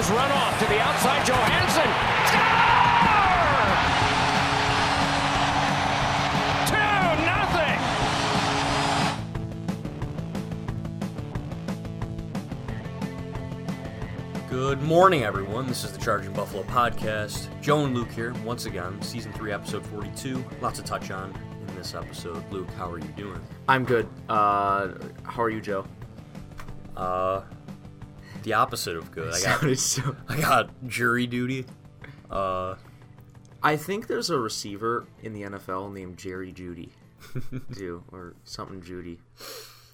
turns there and is run off to the outside. Johansson. Score! Two nothing. Good morning, everyone. This is the Charging Buffalo podcast. Joe and Luke here, once again, season 3, episode 42. Lots to touch on in this episode. Luke, how are you doing? I'm good. Uh, how are you, Joe? Uh, the opposite of good. I got, so- I got jury duty. Uh, I think there's a receiver in the NFL named Jerry Jeudy, too, or something Jeudy,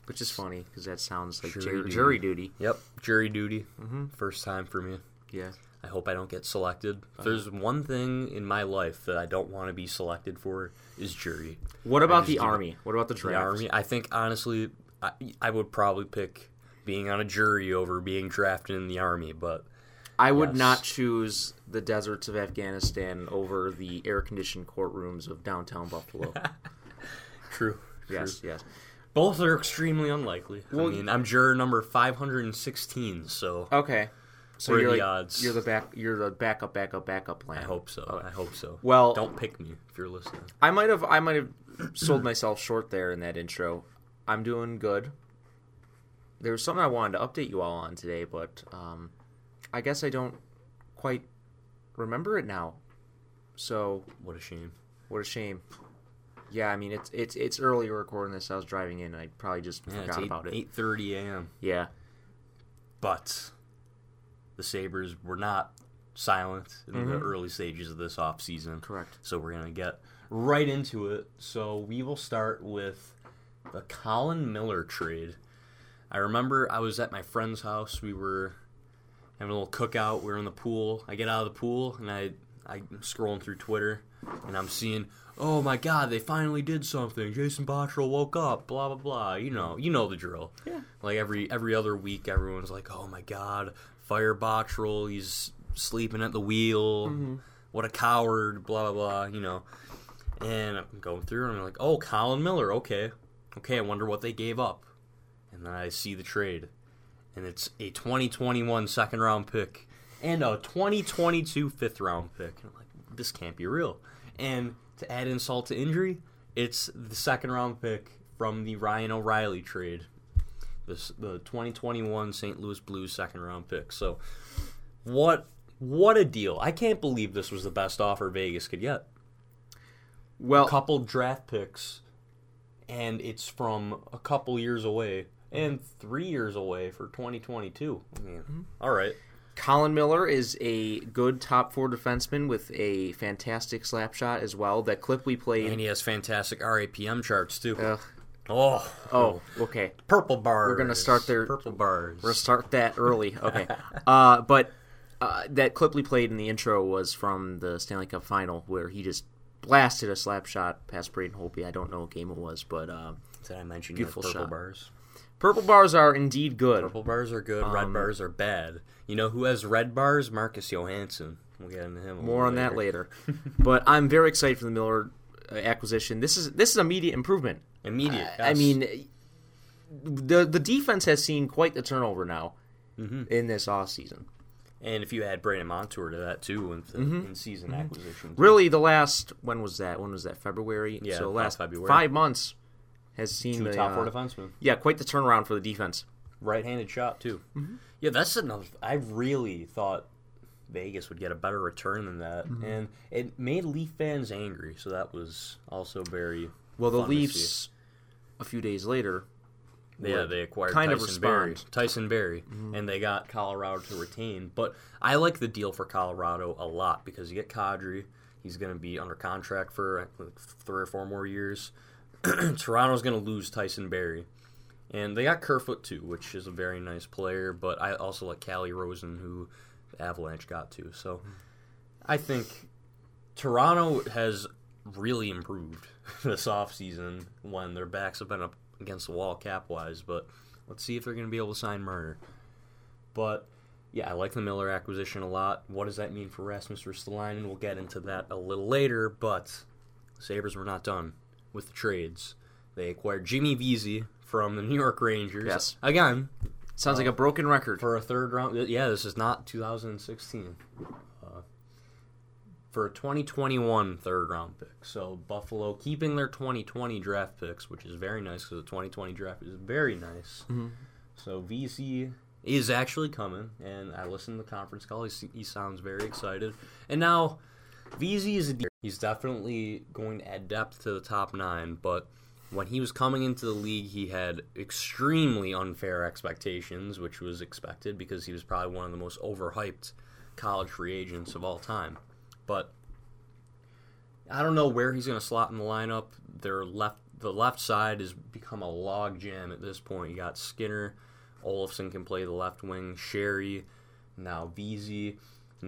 which is funny because that sounds like Jury jury, duty. jury duty. yep, jury duty. First time for me. Yeah. I hope I don't get selected. If there's one thing in my life that I don't want to be selected for is jury. What about the army? What about the The draft? army. I think honestly, I, I would probably pick being on a jury over being drafted in the army. But I would Yes. not choose the deserts of Afghanistan over the air-conditioned courtrooms of downtown Buffalo. true. yes, yes. Both are extremely unlikely. Well, I mean, I'm juror number 516, so Okay. So What you're the like, odds? You're the back. You're the backup, backup, backup plan. I hope so. I hope so. Well- don't pick me if you're listening. I might have I might have sold myself short there in that intro. I'm doing good. There was something I wanted to update you all on today, but um, I guess I don't quite remember it now. So What a shame. what a shame. Yeah, I mean it's it's it's early recording this. I was driving in. I probably just Yeah, forgot it's about it. 8, 8:30 a.m. Yeah, But the Sabres were not silent in the early stages of this off season. correct. So we're gonna get right into it. So we will start with the Colin Miller trade. I remember I was at my friend's house. We were having a little cookout. We were in the pool. I get out of the pool and I I'm scrolling through Twitter and I'm seeing, oh my God, they finally did something. Jason Botterill woke up. Blah blah blah. You know, you know the drill. Yeah. Like every every other week, everyone's like, oh my God, fire Botterill. He's sleeping at the wheel. Mm-hmm. What a coward. Blah blah blah. You know. And I'm going through and I'm like, oh, Colin Miller, okay. Okay, I wonder what they gave up. And then I see the trade. And it's a 2021 second round pick and a 2022 fifth round pick. And I'm like, this can't be real. And to add insult to injury, it's the second round pick from the Ryan O'Reilly trade. This the 2021 St. Louis Blues second round pick. So what what a deal. I can't believe this was the best offer Vegas could get Well, a couple draft picks, and it's from a couple years away and three years away for 2022. I mean, all right. Colin Miller is a good top four defenseman with a fantastic slap shot as well. That clip we played. And he has fantastic RAPM charts too. Ugh. oh, oh, okay. purple bars. We're gonna start there- Purple bars. We're gonna start that early. Okay. uh, but uh, that clip we played in the intro was from the Stanley Cup final where he just blasted a slap shot past Braden Holtby. I don't know what game it was, but uh, Did I mention Beautiful you have purple shot. bars? Purple bars are indeed good. Purple bars are good. red Um, bars are bad. You know who has red bars? Marcus Johansson. We'll get into him. a More little on that later. but I'm very excited for the Miller uh, acquisition. This is this is immediate improvement. Immediate. I yes. mean, the the defense has seen quite the turnover now Mm-hmm. in this off season. and if you add Brandon Montour to that too, with the in-season acquisition. Really, the last when was that? When was that? February. Yeah, so last February. five months has seen two the top uh, four defensemen. Yeah, quite the turnaround for the defense. right-handed shot too. Mm-hmm. Yeah, that's another. I really thought Vegas would get a better return than that, Mm-hmm. and it made Leaf fans angry. So that was also very Well, the fun to see. Leafs a few days later. Yeah, they acquired kind of Tyson Barrie. Tyson Barrie, and they got Colorado to retain. But I like the deal for Colorado a lot because you get Kadri. He's going to be under contract for think, three or four more years. Toronto's going to lose Tyson Barrie. And they got Kerfoot too, which is a very nice player. But I also like Calle Rosén, who Avalanche got to. So I think Toronto has really improved this offseason when their backs have been up against the wall cap wise. But let's see if they're going to be able to sign Marner. But yeah, I like the Miller acquisition a lot. What does that mean for Rasmus Ristolainen? We'll get into that a little later. But Sabres were not done with the trades. They acquired Jimmy Vesey from the New York Rangers. Yes. Again, Sounds like a broken record. for a third round. Yeah, this is not 2016. Uh, for a 2021 third round pick. So Buffalo keeping their 2020 draft picks, which is very nice because the 2020 draft is very nice. So Vesey is actually coming, and I listened to the conference call. He, he sounds very excited. And now Vesey is a he's definitely going to add depth to the top nine, but when he was coming into the league, he had extremely unfair expectations, which was expected because he was probably one of the most overhyped college free agents of all time. But I don't know where he's going to slot in the lineup. Their left, the left side has become a log jam at this point. You got Skinner, Olofsson can play the left wing, Sheary, now Vesey,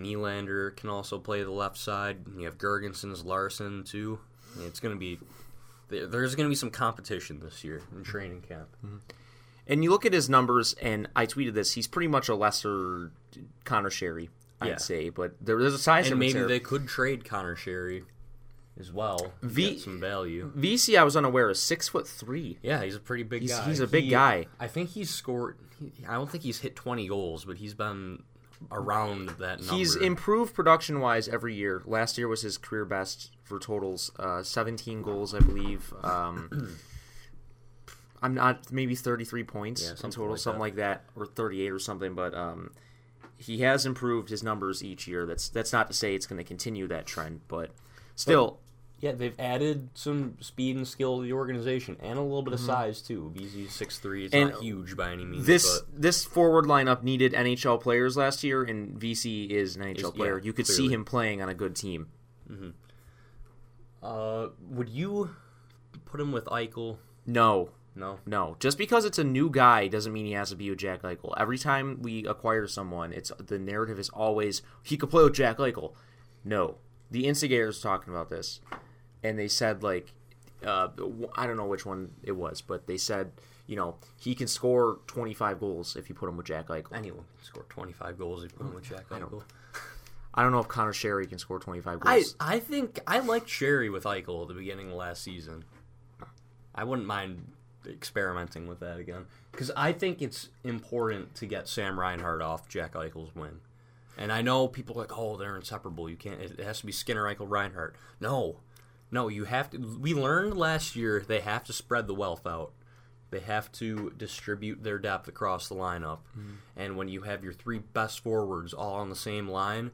Nylander can also play the left side. You have Girgensons, Larsson too. It's going to be there's going to be some competition this year in training camp. Mm-hmm. And you look at his numbers, and I tweeted this. He's pretty much a lesser Conor Sheary, I'd Yeah. say. But there, there's a size And maybe there. they could trade Conor Sheary as well. V- some value. Vesey, I was unaware, is six foot three. Yeah, he's a pretty big He's- guy. he's a big He- guy. I think he's scored. I don't think he's hit 20 goals, but he's been around that number. He's improved production wise every year. Last year was his career best for totals, uh, 17 goals, I believe. Um, I'm not maybe 33 points Yeah, in total, like something that. like that, or 38 or something. But um, he has improved his numbers each year. That's that's not to say it's going to continue that trend, but still, Yeah, they've added some speed and skill to the organization, and a little bit of size too. Vesey's six three. Mm-hmm. And not huge by any means. this this forward lineup needed NHL players last year, and Vesey is an NHL Is- player. yeah, you could see him playing on a good team. uh, would you put him with Eichel? No, No. No, just because it's a new guy doesn't mean he has to be with Jack Eichel. Every time we acquire someone, it's the narrative is always he could play with Jack Eichel. No, the instigators talking about this, and they said like, uh, I don't know which one it was, but they said you know he can score 25 goals if you put him with Jack Eichel. Anyone can score 25 goals if you put him with Jack Eichel. I don't know if Conor Sheary can score 25 goals. I think I liked Sheary with Eichel at the beginning of last season. I wouldn't mind experimenting with that again because I think it's important to get Sam Reinhart off Jack Eichel's win. And I know people are like, oh, they're inseparable. You can't. It has to be Skinner, Eichel, Reinhart. No, no. You have to. We learned last year they have to spread the wealth out. They have to distribute their depth across the lineup. Mm-hmm. And when you have your three best forwards all on the same line,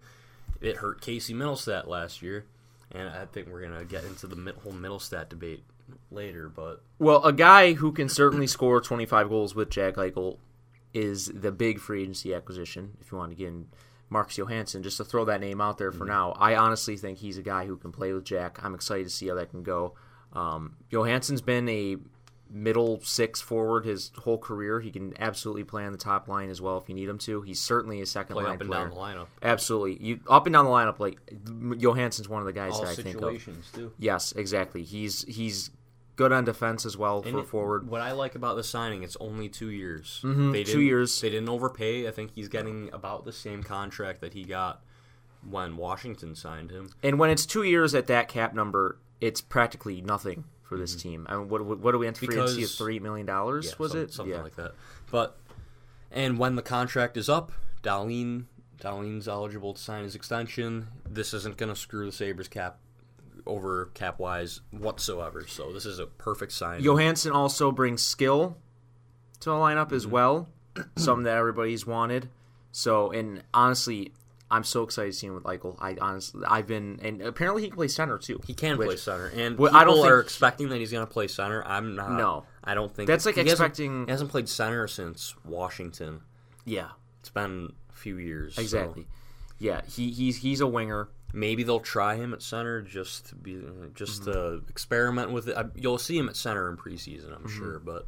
it hurt Casey Mittelstadt last year. And I think we're gonna get into the whole Mittelstadt debate later. But Well, a guy who can certainly score 25 goals with Jack Eichel is the big free agency acquisition. If you want to get in Marcus Johansson, just to throw that name out there for now, I honestly think he's a guy who can play with Jack. I'm excited to see how that can go. Um, Johansson's been a middle six forward his whole career. He can absolutely play on the top line as well if you need him to. He's certainly a second play line up and player. down the lineup, Absolutely, you up and down the lineup. Like Johansson's one of the guys all that I think of. situations too. Yes, exactly. He's he's good on defense as well And for it- forward. What I like about the signing, it's only two years. Mhm, They two years. They didn't overpay. I think he's getting about the same contract that he got when Washington signed him. And when it's two years at that cap number, it's practically nothing for this team. I mean, what what do we have to free agency Mm-hmm. Because- three million dollars? Yeah, was some- it something yeah. like that? But and when the contract is up, Dahlin Dahlin's eligible to sign his extension. This isn't going to screw the Sabres cap over cap wise whatsoever. So this is a perfect sign. Johansson also brings skill to the lineup Mm-hmm. as well, something that everybody's wanted. So, and honestly, I'm so excited to see him with Eichel. I honestly, I've been, and apparently he can play center too. he can which- play center, and Well, people I don't are expecting that he's going to play center. I'm not. No. I don't think That's like he hasn't- expecting- He hasn't played center since Washington. Yeah, It's been a few years. so exactly. Yeah, he he's he's a winger. Maybe they'll try him at center just to be just Mm-hmm. to experiment with it. I, you'll see him at center in preseason, Mm-hmm. I'm sure, but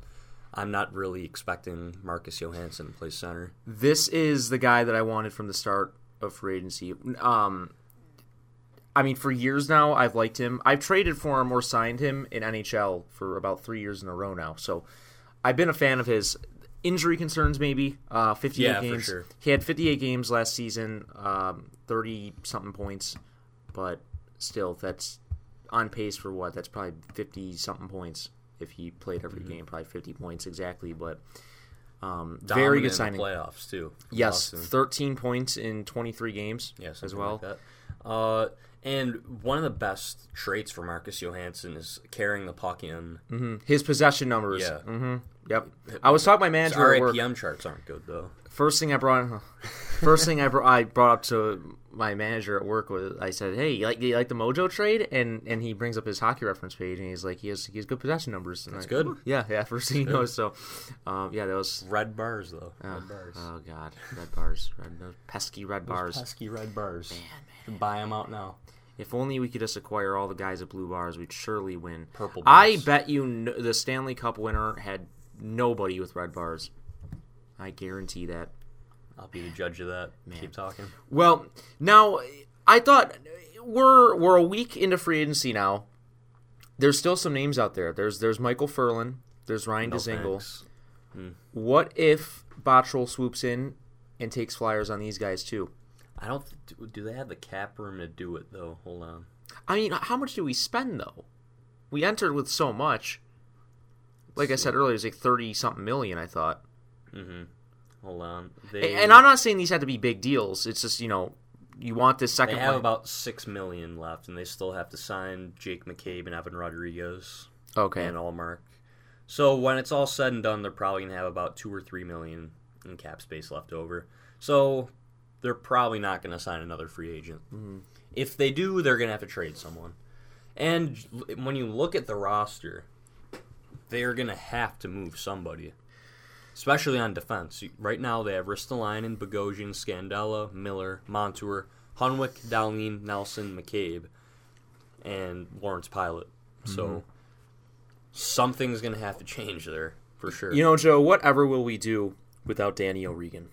I'm not really expecting Marcus Johansson to play center. This is the guy that I wanted from the start of free agency. Um, I mean, for years now, I've liked him. I've traded for him or signed him in NHL for about three years in a row now. So I've been a fan of his. Injury concerns, maybe. Uh, 58 Yeah, for games. sure. He had 58 games last season, um, 30 something points, but still, that's on pace for what? That's probably 50 something points if he played every Mm-hmm. game, probably 50 points exactly. But Um, very in good the signing. playoffs too. Yes, Boston. 13 points in 23 games Yeah, as well. Like. Uh, and one of the best traits for Marcus Johansson is carrying the puck in. hmm His possession numbers. Yeah. hmm Yep. I was talking to my manager work. RAPM charts aren't good though. First thing I brought, first thing I brought, I brought up to my manager at work was I said, "Hey, you like you like the Mojo trade?" And and he brings up his hockey reference page and he's like, "He has he has good possession numbers." And That's good. Yeah, yeah. First thing he knows. So, um, yeah, that was. Red bars though. Oh, red bars. oh God, red bars, red those pesky red Those bars. pesky red bars. Man, man. Buy them out now. If only we could just acquire all the guys at blue bars, we'd surely win. Purple I bet you the Stanley Cup winner had nobody with red bars. I guarantee that. I'll be the judge of that. Keep talking. Well, now I thought we're we're a week into free agency now. There's still some names out there. There's there's Michael Ferland. There's Ryan No Dzingel. thanks. Hmm. What if Botterill swoops in and takes flyers on these guys too? I don't. Do, do they have the cap room to do it though? Hold on. I mean, how much do we spend though? We entered with so much. Like I said earlier, it's like thirty something million. I thought, Mm-hmm. Hold on. They, and I'm not saying these had to be big deals. It's just you know, you want this second. They have one. about six million left, and they still have to sign Jake McCabe and Evan Rodrigues okay, and Ullmark. So when it's all said and done, they're probably gonna have about two or three million in cap space left over. So they're probably not gonna sign another free agent. Mm-hmm. If they do, they're gonna have to trade someone. And when you look at the roster, they're gonna have to move somebody, especially on defense. Right now, they have Ristolainen, Bogosian, Scandella, Miller, Montour, Hunwick, Dahlin, Nelson, McCabe, and Lawrence Pilut. So mm-hmm. something's gonna have to change there for sure. you know, Joe. Whatever will we do without Danny O'Regan?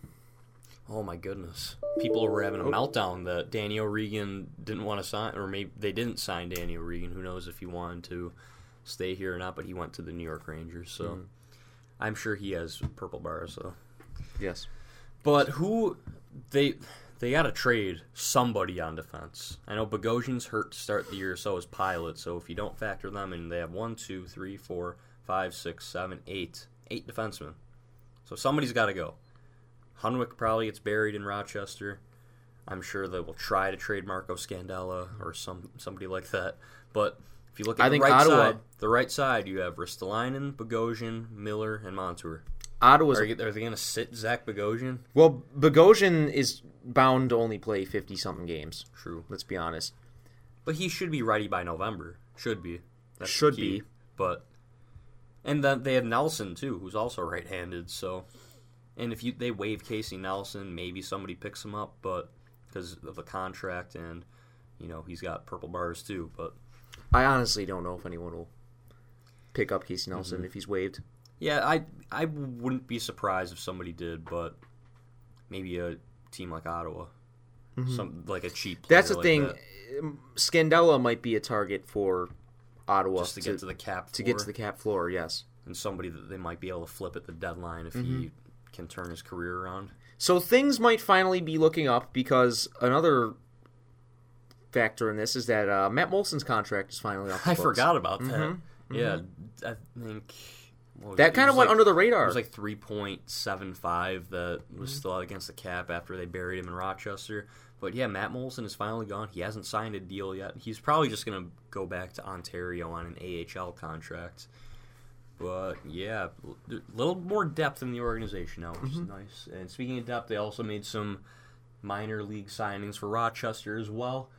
oh my goodness, people were having a oh. meltdown that Danny O'Regan didn't want to sign, or maybe they didn't sign Danny O'Regan. Who knows if he wanted to stay here or not? But he went to the New York Rangers, so mm-hmm. I'm sure he has purple bars. So, Yes. but who they they got to trade somebody on defense. I know Bogosian's hurt to start the year, so is Pilut. So if you don't factor them in, they have one, two, three, four, five, six, seven, eight, eight defensemen. So somebody's got to go. Hunwick probably gets buried in Rochester. I'm sure they will try to trade Marco Scandella or some somebody like that. But if you look at I the think right Ottawa- side, the right side, you have Ristolainen, Bogosian, Miller, and Montour. Ottawa's Are, are they going to sit Zach Bogosian? well. Bogosian is bound to only play fifty something games. True. Let's be honest. But he should be ready by November. Should be. That's Should be. But and then they have Nelson too, who's also right-handed. So, and if you they waive Casey Nelson, maybe somebody picks him up, but because of the contract and you know he's got purple bars too. But I honestly don't know if anyone will pick up Casey Nelson Mm-hmm. if he's waived. yeah, I I wouldn't be surprised if somebody did, but maybe a team like Ottawa, some like a cheap. Mm-hmm. That's the like thing. that, Um, Scandella might be a target for Ottawa just to get to the cap. to get to floor. the cap floor. Yes. and somebody that they might be able to flip at the deadline if Mm-hmm. he can turn his career around. So things might finally be looking up because another factor in this is that uh, Matt Moulson's contract is finally off. The I books. forgot about that. Mm-hmm. Yeah, mm-hmm. I think was That kind of went like- under the radar. It was like three point seven five that was mm-hmm. still out against the cap after they buried him in Rochester. But yeah, Matt Moulson is finally gone. He hasn't signed a deal yet. He's probably just gonna go back to Ontario on an AHL contract. But yeah, a little more depth in the organization now, which is nice. And speaking of depth, they also made some minor league signings for Rochester as well.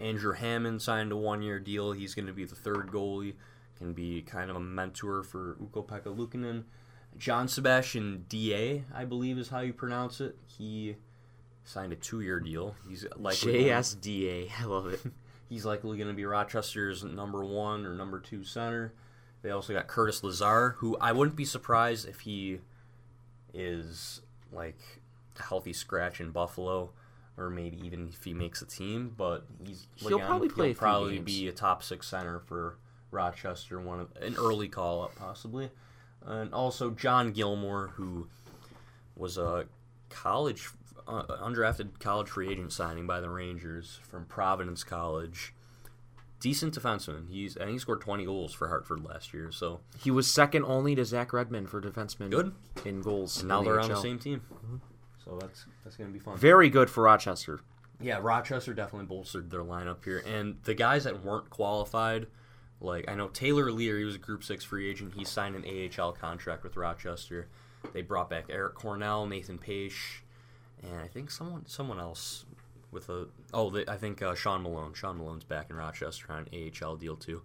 Andrew Hammond signed a one-year deal. He's going to be the third goalie. Can be kind of a mentor for Ukko Pekka. Jean-Sébastien Dea, I believe is how you pronounce it. He signed a two-year deal. He's likely JSDA. I love it. He's likely going to be Rochester's number one or number two center. They also got Curtis Lazar, who I wouldn't be surprised if he is like a healthy scratch in Buffalo, or maybe even if he makes a team. But he's He'll again, probably play he'll probably games. be a top six center for Rochester, one of an early call up possibly, and also John Gilmour, who was a college uh, undrafted college free agent signing by the Rangers from Providence College. decent defenseman. He's think he scored 20 goals for Hartford last year. So He was second only to Zach Redmond for defenseman. Good. in goals. and now in they're on the same team. So that's that's gonna be fun. Very good for Rochester. Yeah, Rochester definitely bolstered their lineup here, and the guys that weren't qualified, like I know Taylor Leier, he was a Group Six free agent. He signed an AHL contract with Rochester. They brought back Eric Cornel, Nathan Paetsch, and I think someone someone else with a oh they, I think uh, Sean Malone. Sean Malone's back in Rochester on an AHL deal too.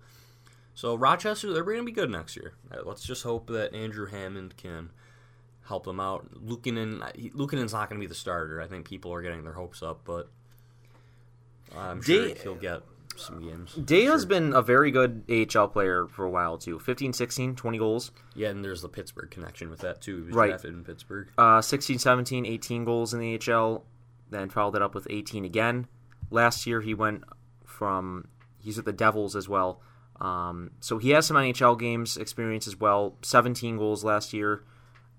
So Rochester, they're going to be good next year. Uh, Let's just hope that Andrew Hammond can help them out. Luukkonen, Luukkonen's not going to be the starter. I think people are getting their hopes up, but I'm sure Dea- he'll get some games. Dea has Sure. been a very good AHL player for a while too. 15, 16, 20 goals. yeah, and there's the Pittsburgh connection with that too. He was Right. drafted in Pittsburgh. Uh, 16, 17, 18 goals in the AHL. Then followed it up with 18 again. Last year he went from he's with the Devils as well. Um, so he has some NHL games experience as well. 17 goals last year.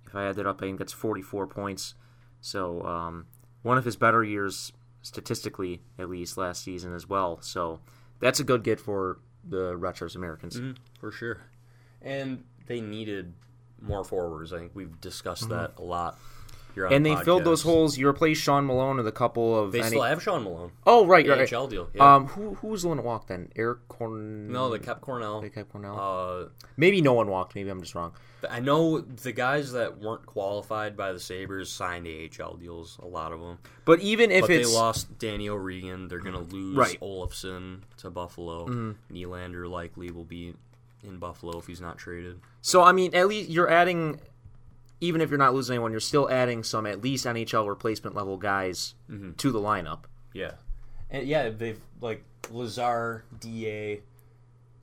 If I add that up, I think that's 44 points. So um, one of his better years statistically, at least last season as well. So that's a good get for the Rochester Americans. Mhm, for sure. And they needed more forwards. I think we've discussed that a lot. Here on. And the they filled those holes. You replaced Sean Malone with a couple of. They NH still have Sean Malone. oh right, right. AHL deal. Yeah. Um, who who was the one that walked then? Eric Corn. no, they kept Cornel. They kept Cornel. Uh, Maybe no one walked. Maybe I'm just wrong. I know the guys that weren't qualified by the Sabres signed AHL deals. A lot of them. But even if but it's they lost Danny O'Regan. They're going to lose Right. Olofsson to Buffalo. Mm-hmm. Nylander likely will be in Buffalo if he's not traded. so, I mean, at least you're adding. Even if you're not losing anyone, you're still adding some at least NHL replacement level guys Mm-hmm. to the lineup. Yeah, and yeah, they've like Lazar, Dea.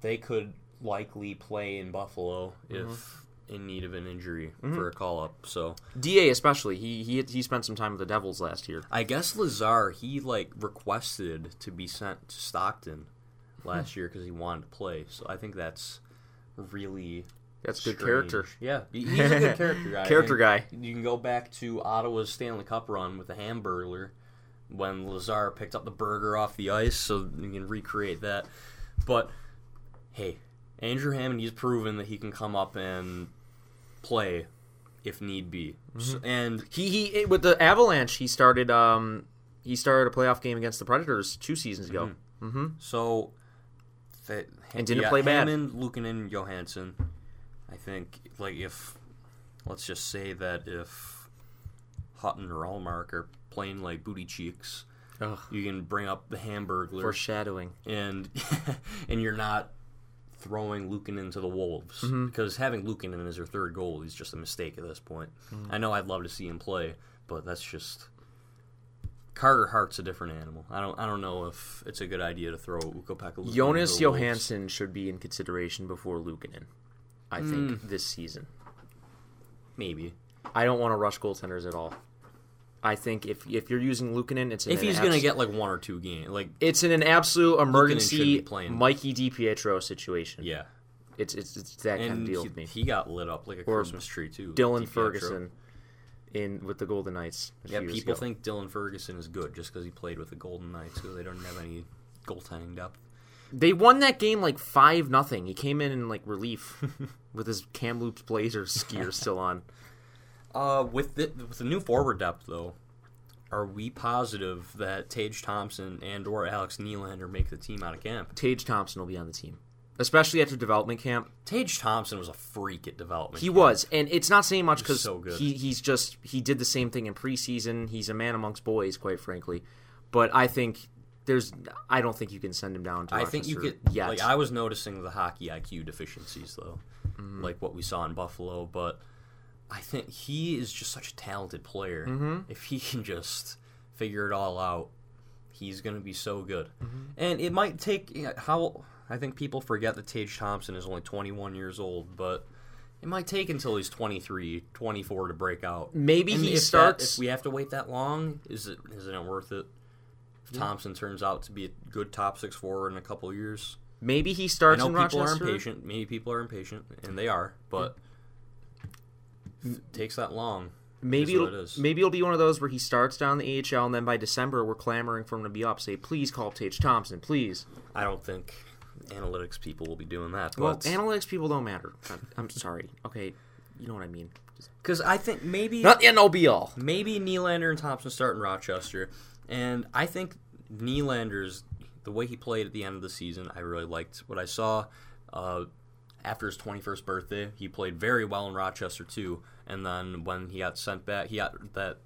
They could likely play in Buffalo Mm-hmm. if in need of an injury for a call up. So Dea especially, he he he spent some time with the Devils last year. I guess Lazar he like requested to be sent to Stockton Hmm. last year because he wanted to play. So I think that's really That's a good strange. character. Yeah, he's a good character guy. Character guy. You can go back to Ottawa's Stanley Cup run with the Hamburglar when Lazar picked up the burger off the ice, so you can recreate that. But hey, Andrew Hammond, he's proven that he can come up and play if need be. So- and He he with the Avalanche, he started um he started a playoff game against the Predators two seasons ago. Mm-hmm. So, that, And didn't yeah, play bad. Hammond, Luukkonen, Johansson. Think, like, if let's just say that if Hutton or Ullmark are playing like booty cheeks, Ugh. you can bring up the Hamburglar, Foreshadowing. and and you're not throwing Luukkonen into the wolves Mm-hmm. because having Luukkonen as your third goal is just a mistake at this point. Mm-hmm. I know I'd love to see him play, but that's just Carter Hart's a different animal. I don't I don't know if it's a good idea to throw Luukkonen Jonas to the Wolves. Johansson should be in consideration before Luukkonen. I think mm. this season. maybe I don't want to rush goaltenders at all. I think if if you're using Luukkonen, it's if he's abs- gonna get like one or two games, like it's in an absolute emergency. Mikey DiPietro situation. yeah, It's it's, it's that kind of deal he, with me. he got lit up like a Or Christmas tree too. Dylan Ferguson in with the Golden Knights. Yeah, people ago. think Dylan Ferguson is good just because he played with the Golden Knights because they don't have any goaltending depth. They won that game like five nothing. He came in in like relief with his Kamloops Blazers gear still on. Uh, with the with the new forward depth though, are we positive that Tage Thompson and or Alex Nylander make the team out of camp? Tage Thompson will be on the team, especially after development camp. Tage Thompson was a freak at development. He camp. was, and it's not saying much because so he he's just he did the same thing in preseason. He's a man amongst boys, quite frankly. But I think there's I don't think you can send him down to. I think you could. yet. Like I was noticing the hockey IQ deficiencies though, Mm-hmm. like what we saw in Buffalo. But I think he is just such a talented player. Mm-hmm. If he can just figure it all out, he's going to be so good. Mm-hmm. And it might take you know, how I think people forget that Tage Thompson is only 21 years old, but. It might take until he's 23, 24 to break out. Maybe And he if that- starts- if we have to wait that long, is it isn't it worth it? Thompson turns out to be a good top six forward in a couple of years, maybe he starts. I know in people Rochester. are impatient. Maybe people are impatient, and they are. But it takes that long. Maybe it'll, it maybe it'll be one of those where he starts down the AHL and then by December we're clamoring for him to be up. Say, please call up Tage Thompson, please. I don't think. analytics people will be doing that. Well, But analytics people don't matter. I'm, I'm sorry. Okay, you know what I mean. because I think maybe Not the end all be all. maybe Nylander and Thompson start in Rochester, and I think Nylander's the way he played at the end of the season, I really liked what I saw. Uh, after his 21st birthday, he played very well in Rochester too, and then when he got sent back, he got that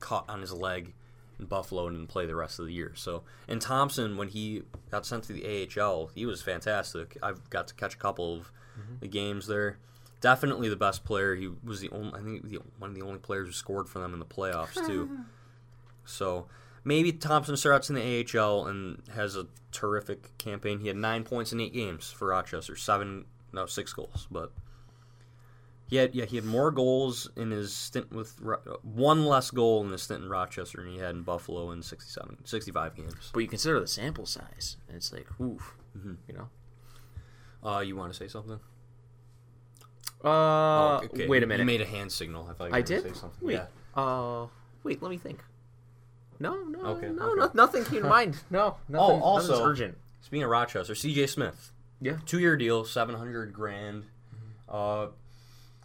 caught on his leg in Buffalo and didn't play the rest of the year. So, and Thompson, when he got sent to the AHL, he was fantastic. I've got to catch a couple of the games there. Definitely the best player. He was the only, I think, the, one of the only players who scored for them in the playoffs too. so maybe Thompson starts in the AHL and has a terrific campaign. He had nine points in eight games for Rochester, seven, no, six goals, but. He had, yeah, he had more goals in his stint with one less goal in his stint in Rochester than he had in Buffalo in 67, 65 games. But you consider the sample size, and it's like, oof, Mm-hmm. you know. Uh, you want to say something? Uh, Oh, okay. wait a minute. You made a hand signal. I thought you were I did. say something. Wait. Yeah. Uh, wait. Let me think. No, no, Okay, no, okay. no, nothing came to mind. No, nothing. Oh, also- urgent. Speaking of Rochester, C.J. Smith, Yeah. two-year deal, seven hundred grand. Uh,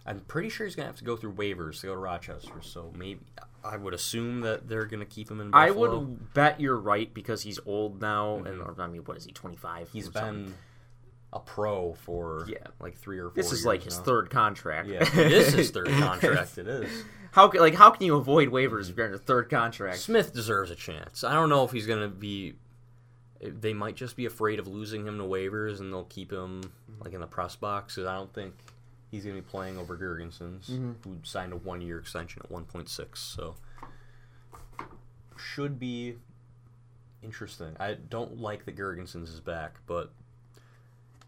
I'm pretty sure he's gonna have to go through waivers to go to Rochester. So maybe I would assume that they're gonna keep him in. I would bet you're right because he's old now, and or, I mean, what is he? Twenty five. He's been a pro for Yeah. like three or four. This is like his now. third contract. Yeah, it is his third contract. It is. How like how can you avoid waivers if you're in a third contract? Smith deserves a chance. I don't know if he's going to be. They might just be afraid of losing him to waivers, and they'll keep him like in the press box. Because I don't think he's going to be playing over Girgensons, mm-hmm. who signed a one-year extension at 1.6. So should be interesting. I don't like that Gergensen's is back, but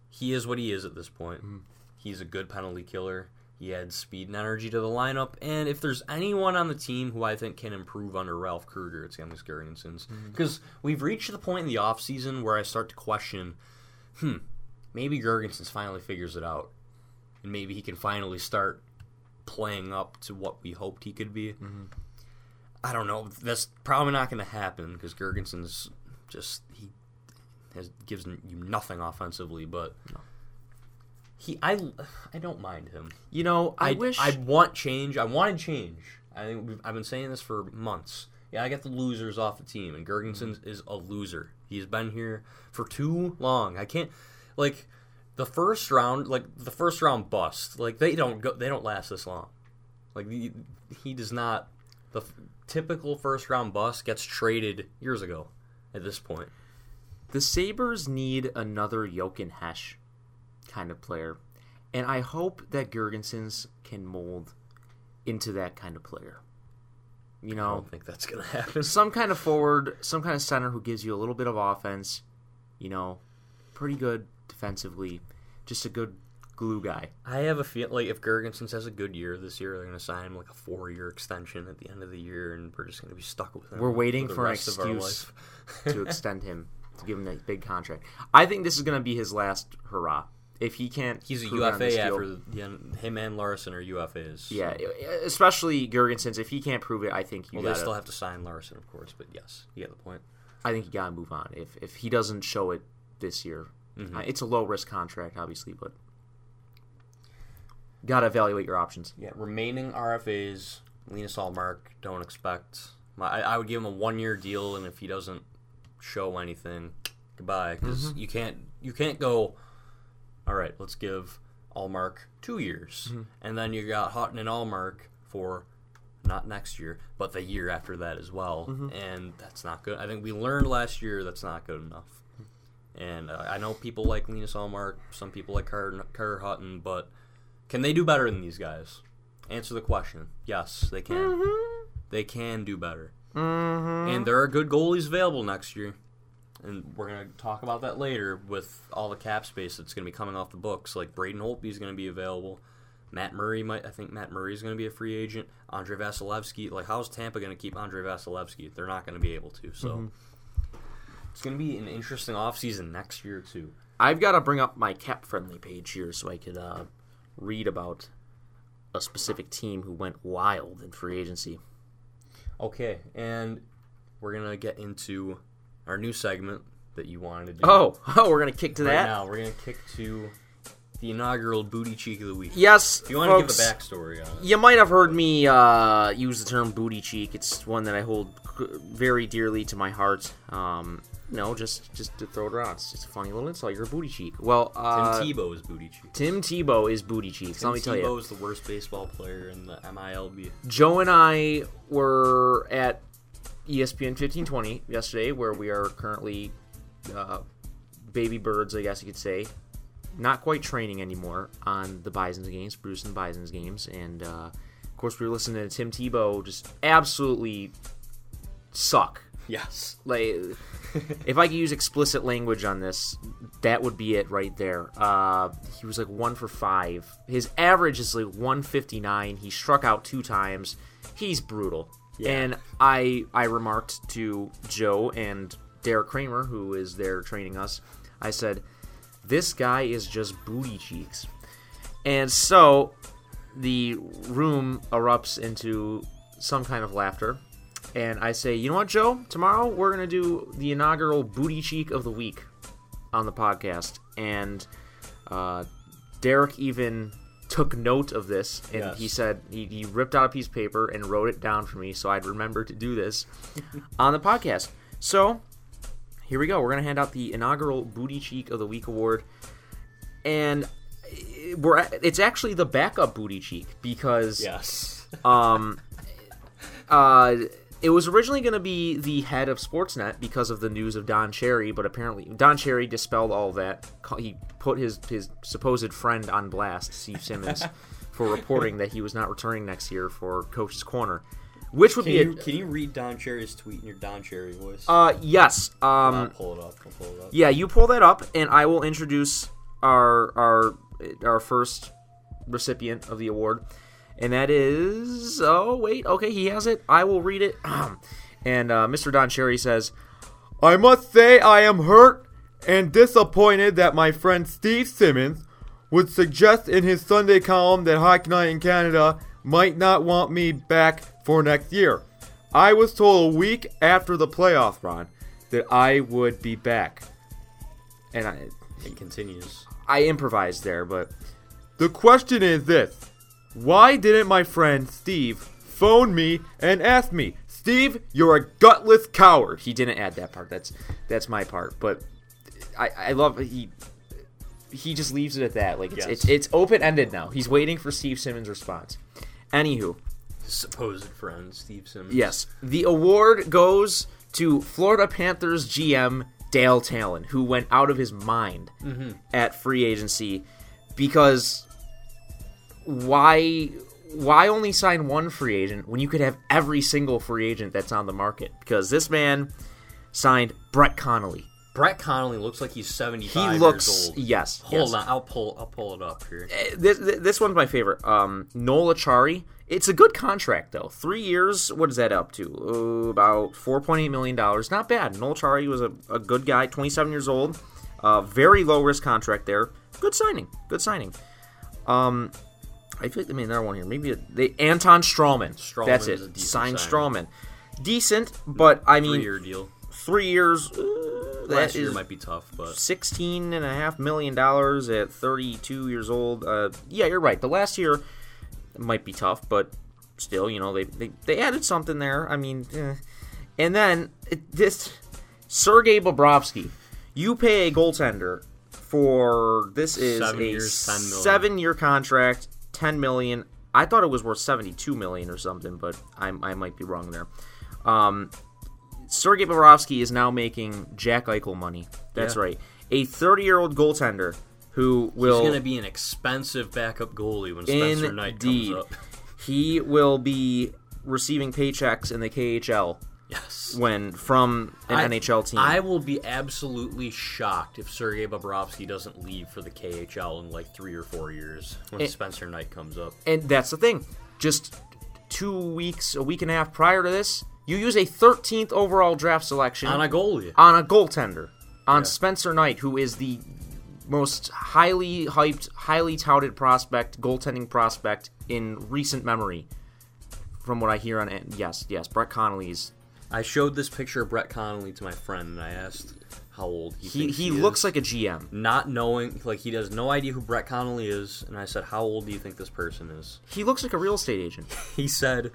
he is what he is at this point. Mm-hmm. He's a good penalty killer. He adds speed and energy to the lineup, and if there's anyone on the team who I think can improve under Ralph Krueger, it's Young's Girgensons. Because we've reached the point in the offseason where I start to question, hmm, maybe Girgensons finally figures it out, and maybe he can finally start playing up to what we hoped he could be. I don't know. That's probably not going to happen because Girgensons just he has gives you nothing offensively, but he I I don't mind him. You know, I, wish I want change. I wanted change. I think we've, I've been saying this for months. Yeah, I got the losers off the team, and Gergensen mm-hmm. is a loser. He's been here for too long. I can't like the first round, like the first round bust. Like they don't go, they don't last this long. Like the, he does not. The f- typical first round bust gets traded years ago. At this point, the Sabres need another Jochen Hecht kind of player, and I hope that Girgensons can mold into that kind of player. You I know, don't think that's gonna happen. some kind of forward, some kind of center who gives you a little bit of offense. You know, pretty good defensively, just a good glue guy. I have a feel like if Girgensons has a good year this year, they're going to sign him like a four-year extension at the end of the year, and we're just going to be stuck with him. We're waiting the for an rest of our excuse to extend him to give him that big contract. I think this is going to be his last hurrah. If he can't, He's a prove it on this UFA after the, him and Larsson are UFAs. Yeah, especially Girgensons. If he can't prove it, I think you Well, they gotta. still have to sign Larsson, of course, but yes, you get the point. I think you gotta move on. If if he doesn't show it this year, Mm-hmm. uh, it's a low risk contract, obviously, but gotta evaluate your options. Yeah, remaining RFAs, Linus Ullmark, don't expect. My, I, I would give him a one-year deal, and if he doesn't show anything, goodbye. Because you can't you can't go. All right, let's give Ullmark two years, mm-hmm. and then you got Hutton and Ullmark for not next year, but the year after that as well, mm-hmm. and that's not good. I think we learned last year that's not good enough. And uh, I know people like Linus Ullmark, some people like Carter, Carter Hutton, but can they do better than these guys? Answer the question. Yes, they can. Mm-hmm. They can do better. And there are good goalies available next year. And we're going to talk about that later with all the cap space that's going to be coming off the books. Like Braden Holtby is going to be available. Matt Murray might. I think Matt Murray is going to be a free agent. Andrei Vasilevskiy. Like, how's Tampa going to keep Andrei Vasilevskiy? They're not going to be able to. So it's going to be an interesting offseason next year too. I've got to bring up my cap friendly page here so I could uh, read about a specific team who went wild in free agency. Okay, and we're gonna get into our new segment that you wanted to do. Oh, oh, we're gonna kick to right that. now we're gonna kick to the inaugural booty cheek of the week. Yes, If you want to folks, give a backstory on it, You might have heard me uh, use the term booty cheek. It's one that I hold very dearly to my heart. Um, no, just just to throw it around. It's just a funny little insult. You're a booty cheek. Well, Tim uh, Tebow is booty cheek. Tim Tebow is booty cheek. Tim Let me tell you. Tebow is the worst baseball player in the MILB. Joe and I were at ESPN 1520 yesterday, where we are currently uh, baby birds, I guess you could say. Not quite training anymore on the Bison's games, Bruce and the Bison's games, and uh, of course we were listening to Tim Tebow just absolutely suck. Yes. Like, if I could use explicit language on this, that would be it right there. Uh, he was like one for five. His average is like 159. He struck out two times. He's brutal. And I I remarked to Joe and Derek Kramer, who is there training us. I said, "This guy is just booty cheeks." And so the room erupts into some kind of laughter. And I say, you know what, Joe? Tomorrow we're going to do the inaugural Booty Cheek of the Week on the podcast. And uh, Derek even took note of this. And Yes. he said he, he ripped out a piece of paper and wrote it down for me so I'd remember to do this on the podcast. So here we go. We're going to hand out the inaugural Booty Cheek of the Week award. And we're it's actually the backup booty cheek because Yes. um, uh, it was originally going to be the head of Sportsnet because of the news of Don Cherry, but apparently Don Cherry dispelled all that. He put his his supposed friend on blast, Steve Simmons, for reporting that he was not returning next year for Coach's Corner, which would Can be you, a, can you read Don Cherry's tweet in your Don Cherry voice? uh yes I'll um pull it up. I'll pull it up. yeah you pull that up and I will introduce our our our first recipient of the award, and that is oh wait okay he has it I will read it, and uh, Mr. Don Cherry says, I must say I am hurt and disappointed that my friend Steve Simmons would suggest in his Sunday column that Hockey Night in Canada might not want me back for next year. I was told a week after the playoff run that I would be back. and I It continues. I improvised there, but The question is this Why didn't my friend Steve phone me and ask me, Steve, you're a gutless coward? he didn't add that part. That's that's my part, but I I love he. He just leaves it at that. Like it's Yes. it's, it's open ended now. He's waiting for Steve Simmons' response. Anywho, His supposed friend, Steve Simmons. Yes. The award goes to Florida Panthers GM Dale Tallon, who went out of his mind mm-hmm. at free agency because why why only sign one free agent when you could have every single free agent that's on the market? Because this man signed Brett Connolly. Brett Connolly looks like he's seventy. He looks yes. Hold yes. on, I'll pull I'll pull it up here. this, this one's my favorite. Um, Noel Acciari. It's a good contract though. Three years. What is that up to? Uh, about four point eight million dollars. Not bad. Noel Acciari was a, a good guy. Twenty seven years old. Uh, very low risk contract there. Good signing. Good signing. Um, I feel like they made another one here. Maybe they Anton Stralman. Stralman That's it. signing. Stralman. Decent, but I mean, Three year deal. three years. Uh, that Last year might be tough, but sixteen and a half million dollars at 32 years old. Uh, yeah, you're right. The last year might be tough, but still, you know, they they, they added something there. I mean, eh. and then it, this Sergei Bobrovsky, you pay a goaltender for this is Seven a years, seven-year contract, ten million. I thought it was worth 72 million or something, but I, I might be wrong there. Um, Sergei Bobrovsky is now making Jack Eichel money. That's Yeah. right. A 30 year old goaltender who he's will going to be an expensive backup goalie when Spencer Knight comes indeed up. he will be receiving paychecks in the KHL Yes. when from an I- NHL team. I will be absolutely shocked if Sergei Bobrovsky doesn't leave for the KHL in like three or four years when It- Spencer Knight comes up. and that's the thing. Just two weeks, a week and a half prior to this, you use a 13th overall draft selection On a goalie. on a goaltender, on Yeah. Spencer Knight, who is the most highly hyped, highly touted prospect, goaltending prospect in recent memory. From what I hear on, yes, yes, Brett Connolly's. I showed this picture of Brett Connolly to my friend, and I asked, how old he He he he looks is. like a GM. not knowing, like he has no idea who Brett Connolly is, and I said, "How old do you think this person is?" He looks like a real estate agent. He said,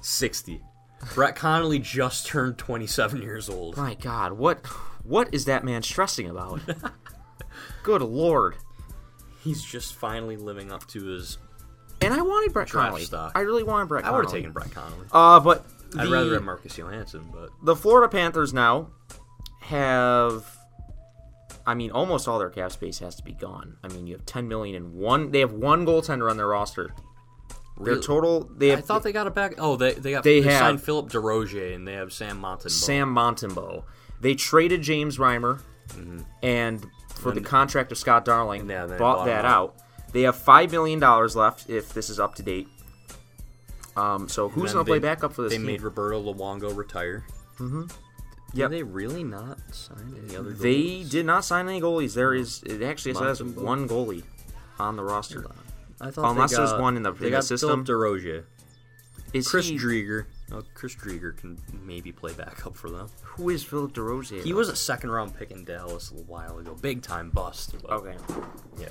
60. Brett Connolly just turned 27 years old. My God, what what is that man stressing about? Good lord. He's just finally living up to his. And I wanted Brett Connolly. stock. I really wanted Brett Connolly. I would have taken Brett Connolly. Uh, but the, I'd rather have Marcus Johansson, but the Florida Panthers now have. I mean, almost all their cap space has to be gone. I mean, you have ten million and one. They have one goaltender on their roster. Their Really? total. They have I thought they got it back. Oh, they they got They they, have- signed Philip Desrosiers and they have Sam Montembeault. Sam Montembeault. They traded James Reimer, and for the contract of Scott Darling, Mm-hmm. Yeah, they bought bought that out. out. They have five million dollars left if this is up to date. Um, so who's going to play backup for this They team? made Roberto Luongo retire. Mm-hmm. Yep. They really not sign any other? They did not sign any goalies. There is it actually says Montembeault. one goalie on the roster. I thought unless there's one in the- they in the got system. Philip Desrosiers, Is Chris he, Driedger. Oh, Chris Driedger can maybe play backup for them. who is Philip Desrosiers? He was a second round pick in Dallas a little while ago. Big time bust. But, okay. Yeah.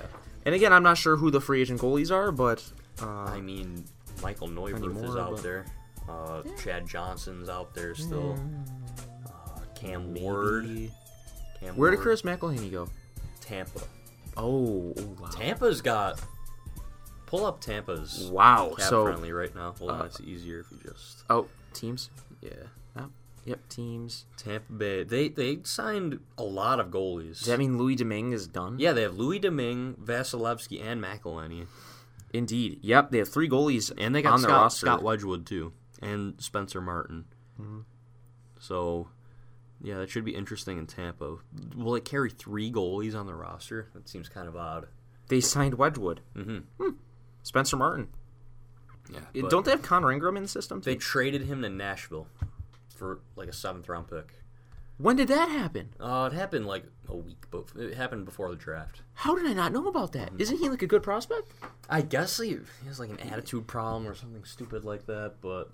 And again, I'm not sure who the free agent goalies are, but uh, I mean, Michal Neuvirth is out but- there. Uh, Chad Johnson's out there still. Uh, Cam Ward. Cam where did Chris McElhinney go? Tampa. Oh, oh wow. Tampa's got. Pull up Tampa's Wow. cap So friendly right now. Well, uh, that's easier if you just. oh, teams. Yeah. Oh, yep, teams. Tampa Bay. They they signed a lot of goalies. Does that mean Louis Domingue is done? yeah, they have Louis Domingue, Vasilevskiy, and McElhinney. Indeed. Yep, they have three goalies And they got on their Scott, roster. Scott Wedgewood, too. And Spencer Martin. Mm-hmm. So, yeah, that should be interesting in Tampa. Will it carry three goalies on the roster? That seems kind of odd. They signed Wedgewood. Mm-hmm. Spencer Martin. Yeah. Don't they have Connor Ingram in the system? They traded him to Nashville for like a seventh round pick. When did that happen? Uh, it happened like a week, but it happened before the draft. How did I not know about that? Isn't he like a good prospect? I guess he, he has like an attitude problem or something stupid like that, but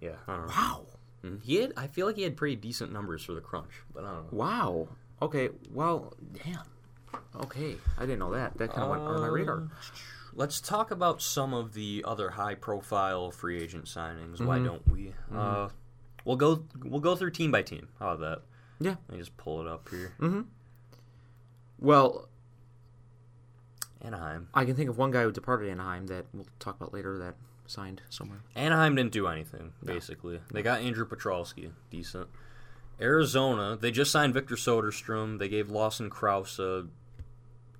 yeah, I don't know. Wow. Mhm. He had, I feel like he had pretty decent numbers for the crunch, but I don't know. Wow. Okay. Well, damn. Okay, I didn't know that. That kind of went under my radar. Um, Let's talk about some of the other high-profile free agent signings. Why Mm-hmm. don't we? Uh, we'll go. We'll go through team by team. How about that? Yeah. Let me just pull it up here. Well, Anaheim. I can think of one guy who departed Anaheim that we'll talk about later that signed somewhere. Anaheim didn't do anything. Basically, they got Andrew Poturalski, decent. Arizona, they just signed Victor Soderstrom. They gave Lawson Crouse a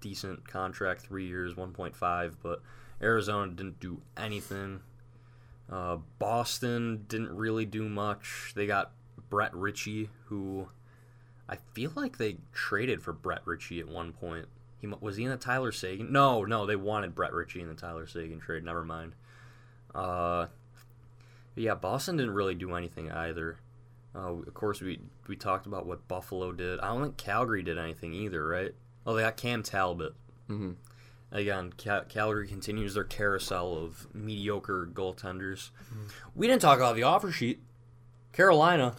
decent contract, three years, one point five. But Arizona didn't do anything. Uh, Boston didn't really do much. They got Brett Ritchie, who I feel like they traded for Brett Ritchie at one point. He was he in the Tyler Seguin? No, no, they wanted Brett Ritchie in the Tyler Seguin trade. Never mind. Uh, yeah, Boston didn't really do anything either. Uh, of course, we we talked about what Buffalo did. I don't think Calgary did anything either, right? Oh, they got Cam Talbot. Mhm. Again, Cal- Calgary continues their carousel of mediocre goaltenders. We didn't talk about the offer sheet. Carolina,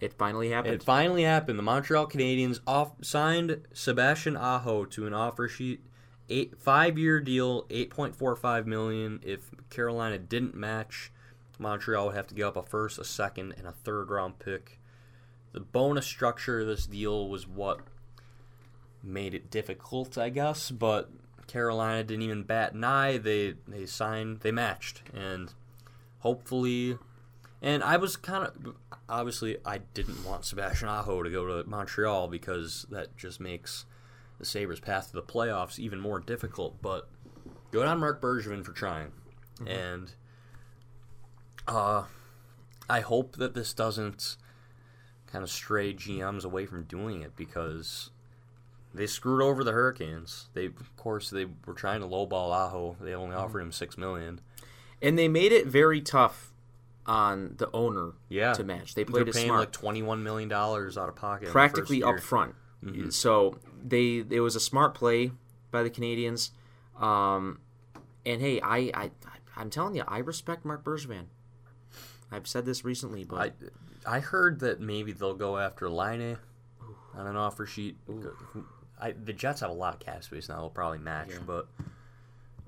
It finally happened. it finally happened. The Montreal Canadiens off signed Sebastian Aho to an offer sheet, eight five year deal, eight point four five million. If Carolina didn't match, Montreal would have to give up a first, a second, and a third round pick. The bonus structure of this deal was what made it difficult, I guess. But Carolina didn't even bat an eye. They they signed, they matched, and hopefully and I was kind of obviously I didn't want Sebastian Aho to go to Montreal because that just makes the Sabres' path to the playoffs even more difficult. But good on Marc Bergevin for trying, and uh, I hope that this doesn't kind of stray GMs away from doing it because they screwed over the Hurricanes. They, of course, they were trying to lowball Aho. They only offered him six million. and they made it very tough on the owner Yeah, to match. They played They're paying smart. like twenty-one million dollars out of pocket, practically up front. Mm-hmm. So they it was a smart play by the Canadiens. Um, and hey, I, I I'm telling you, I respect Marc Bergevin. I've said this recently, but I I heard that maybe they'll go after Laine. on an offer sheet. I, the Jets have a lot of cap space now. They'll probably match, Yeah. but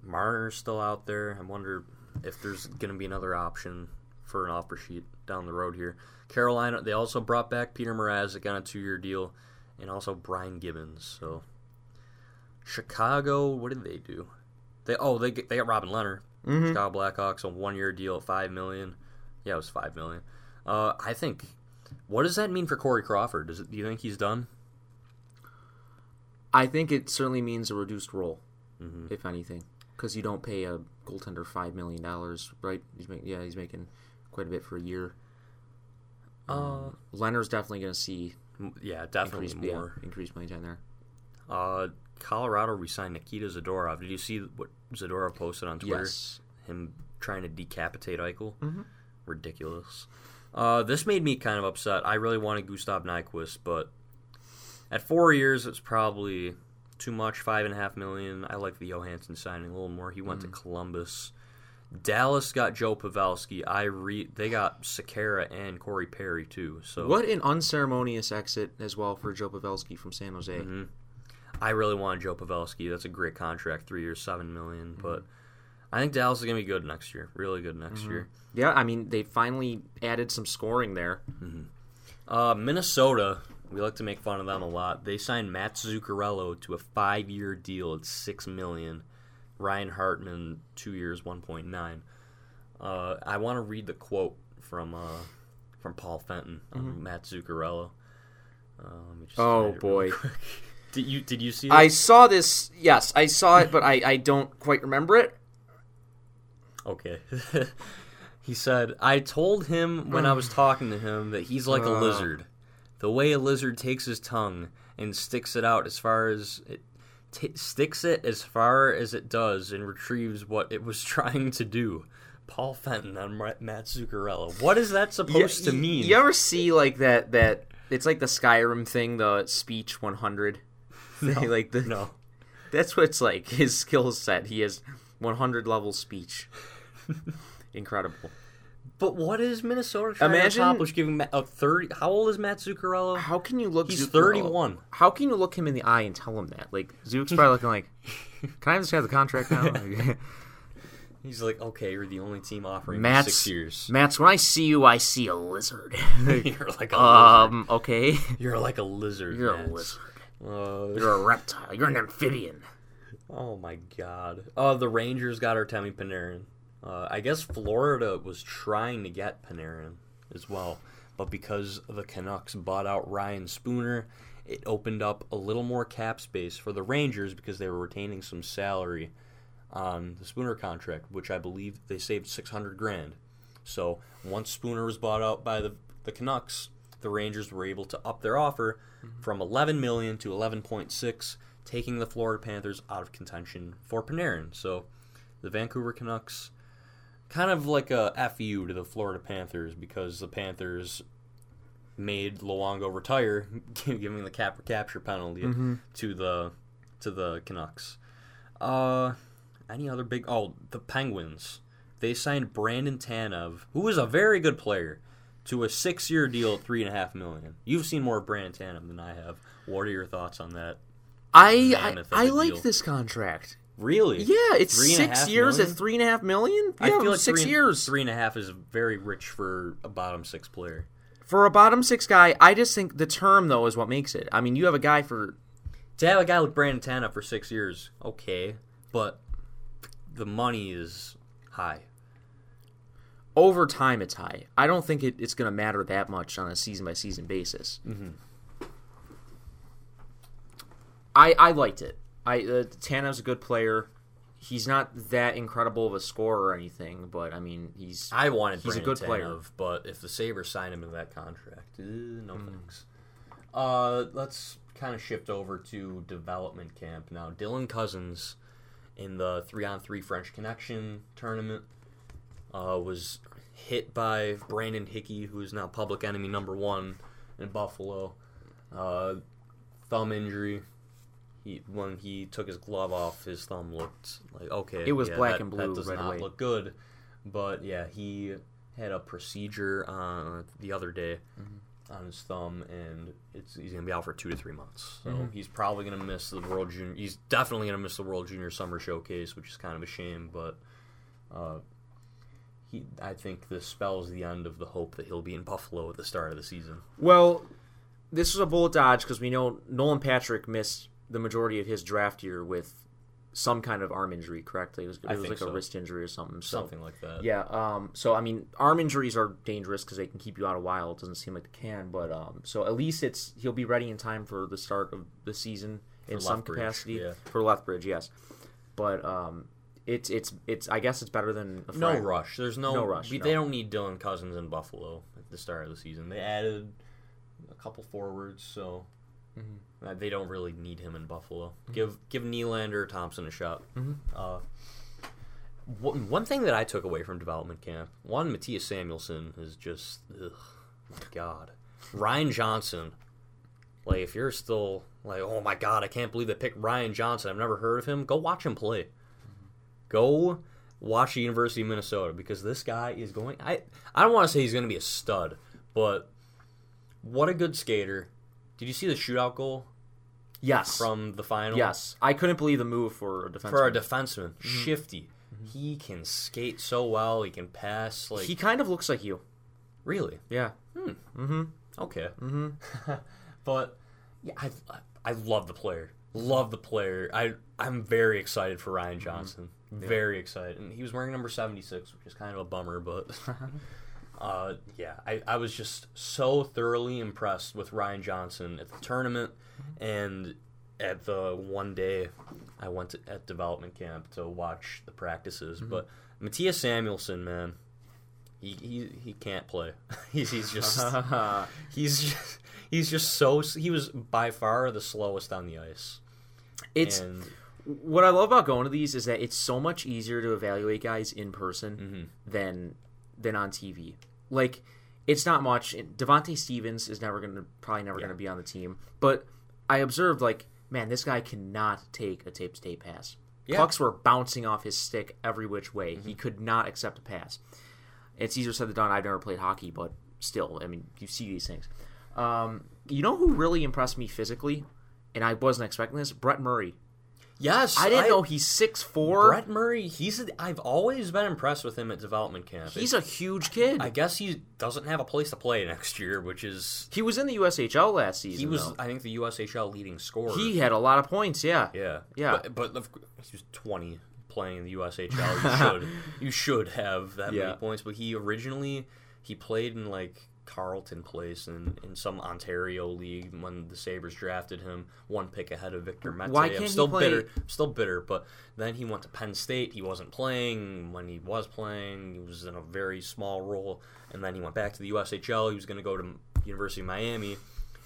Marner's still out there. I wonder if there's going to be another option for an offer sheet down the road here. Carolina, they also brought back Petr Mrazek on a two-year deal, and also Brian Gibbons. So Chicago, what did they do? They oh they they got Robin Lehner, Mm-hmm. Chicago Blackhawks, a one-year deal at five million. Yeah, it was five million. Uh, I think. What does that mean for Corey Crawford? Does it, do you think he's done? I think it certainly means a reduced role, Mm-hmm. if anything, because you don't pay a goaltender five million dollars, right? He's making yeah, he's making quite a bit for a year. Uh, Lehner's definitely going to see yeah, definitely increased more. yeah, increased playing time there. Uh, Colorado re-signed Nikita Zadorov. Did you see what Zadorov posted on Twitter? Yes, Him trying to decapitate Eichel. Mhm. Ridiculous. Uh, this made me kind of upset. I really wanted Gustav Nyquist, but at four years, it's probably too much. Five and a half million. I like the Johansson signing a little more. He went to Columbus. Dallas got Joe Pavelski. I re they got Sekera and Corey Perry too. So what an unceremonious exit as well for Joe Pavelski from San Jose. Mm-hmm. I really want Joe Pavelski. That's a great contract, three years, seven million. Mm-hmm. But I think Dallas is gonna be good next year. Really good next year. Yeah, I mean they finally added some scoring there. Uh, Minnesota, we like to make fun of them a lot. They signed Matt Zuccarello to a five-year deal at six million. Ryan Hartman, two years, one point nine. Uh, I want to read the quote from uh, from Paul Fenton on Matt Zuccarello. Uh, let me just Mm-hmm. Oh, boy. Did you did you see? I saw this. Yes, I saw it, but I, I don't quite remember it. Okay. he said, I told him when I was talking to him that he's like a Uh. lizard. The way a lizard takes his tongue and sticks it out as far as it t- sticks it as far as it does and retrieves what it was trying to do. Paul Fenton on Matt Zuccarello. What is that supposed to Y- mean? You ever see like that? That it's like the Skyrim thing, the speech 100. like the, No. That's what it's like. His skill set. He has 100 level speech. Incredible. But what is Minnesota trying Imagine- to accomplish giving Matt a 30? How old is Matt Zuccarello? How can you look? He's Zuccarello- 31. How can you look him in the eye and tell him that? Like Zook's probably looking like, "Can I just have the contract now?" He's like, okay, you're the only team offering Matt's six years. Matt's. When I see you, I see a lizard. you're like a lizard. um. Okay. You're like a lizard. You're a lizard. Uh, You're a reptile. You're an amphibian. oh my god. Uh, the Rangers got our Artemi Panarin. Uh, I guess Florida was trying to get Panarin as well, but because the Canucks bought out Ryan Spooner, it opened up a little more cap space for the Rangers because they were retaining some salary on the Spooner contract, which I believe they saved six hundred grand. So once Spooner was bought out by the the Canucks, the Rangers were able to up their offer from 11 million to 11.6, taking the Florida Panthers out of contention for Panarin. So the Vancouver Canucks kind of like a fu to the Florida Panthers because the Panthers made Luongo retire, giving the cap capture penalty to the to the Canucks. Uh, any other big? Oh, the Penguins. They signed Brandon Tanev, who is a very good player, to a six-year deal at three and a half million. You've seen more of Brandon Tanev than I have. What are your thoughts on that? I I, I like deal. this contract. Really? Yeah, it's Three six years million? at three and a half million. Yeah, I feel like six three, years Three and a half is very rich for a bottom six player. for a bottom six guy. I just think the term though is what makes it. I mean, you have a guy for To have a guy like Brandon Tanev for six years, okay, but the money is high. over time. It's high. I don't think it, it's going to matter that much on a season by season basis. Mm-hmm. I I liked it. I uh, a good player. He's not that incredible of a scorer or anything, but I mean, he's I wanted He's a Brandon good player. Tanev, but if the Sabres sign him to that contract, eh, no thanks. Uh, let's kind of shift over to development camp now. Dylan Cozens in the three on three French Connection tournament uh, was hit by Brandon Hickey, who is now public enemy number one in Buffalo. Uh, thumb injury. He, when he took his glove off, his thumb looked like okay. It was yeah, black that- and blue That does right not away. look good. But yeah, he had a procedure uh, the other day, Mm-hmm. on his thumb, and it's he's gonna be out for two to three months. So Mm-hmm. he's probably gonna miss the World Junior. He's definitely gonna miss the World Junior Summer Showcase, which is kind of a shame. But uh, he, I think this spells the end of the hope that he'll be in Buffalo at the start of the season. Well, this was a bullet dodge because we know Nolan Patrick missed the majority of his draft year with some kind of arm injury. Correct? It was, it was like so. a wrist injury or something. So, Something like that. Yeah. Um. So I mean, arm injuries are dangerous because they can keep you out a while. It doesn't seem like they can, but um. So at least it's he'll be ready in time for the start of the season in For some capacity yeah. for Lethbridge. Yes. But um, it's it's it's I guess it's better than a No rush. There's no, No rush, we- no. They don't need Dylan Cozens in Buffalo at the start of the season. They added a couple forwards, so Mm-hmm. Uh, they don't really need him in Buffalo. Give give Nylander or Thompson a shot. Mm-hmm. Uh, one, one thing that I took away from development camp, one Matthias Samuelsson is just, ugh, my God. Ryan Johnson, like if you're still like, oh my God, I can't believe they picked Ryan Johnson. I've never heard of him. Go watch him play. Go watch the University of Minnesota because this guy is going. I I don't want to say he's going to be a stud, but what a good skater. Did you see the shootout goal Yes. from the final? yes. I couldn't believe the move for a defenseman. For a defenseman, shifty. He can skate so well. He can pass. Like he kind of looks like you. really, Yeah. Hmm. Okay. Mm-hmm. but yeah, I I love the player. Love the player. I I'm very excited for Ryan Johnson. Very excited. And he was wearing number 76, which is kind of a bummer, but uh, yeah, I, I was just so thoroughly impressed with Ryan Johnson at the tournament and at the one day I went to, at development camp to watch the practices. But Matthias Samuelsson, man, he he, he can't play. he's he's just he's just, he's just so he was by far the slowest on the ice. It's and what I love about going to these is that it's so much easier to evaluate guys in person Mm-hmm. than than on TV. Like it's not much. Devonte Stephens is never going to probably never Yeah. going to be on the team, but I observed like man, this guy cannot take a tape to tape pass. Yeah. Mm-hmm. Pucks were bouncing off his stick every which way. He could not accept a pass. It's easier said than done. I've never played hockey, but still, I mean, you see these things. Um, you know who really impressed me physically, and I wasn't expecting this? Brett Murray. Yes, I didn't know he's six four. Brett Murray. He's a, I've always been impressed with him at development camp. He's a huge kid. I guess he doesn't have a place to play next year, which is he was in the USHL last season. he was though. I think the USHL leading scorer. He had a lot of points. Yeah. yeah Yeah. but, but he was twenty playing in the USHL. You should you should have that Yeah. many points. But he originally he played in like Carleton Place in, in some Ontario league when the Sabres drafted him one pick ahead of Victor Mete. Why I'm can't he still play- bitter. I'm still bitter, but then he went to Penn State. He wasn't playing. When he was playing, he was in a very small role. And then he went back to the USHL. He was going to go to University of Miami,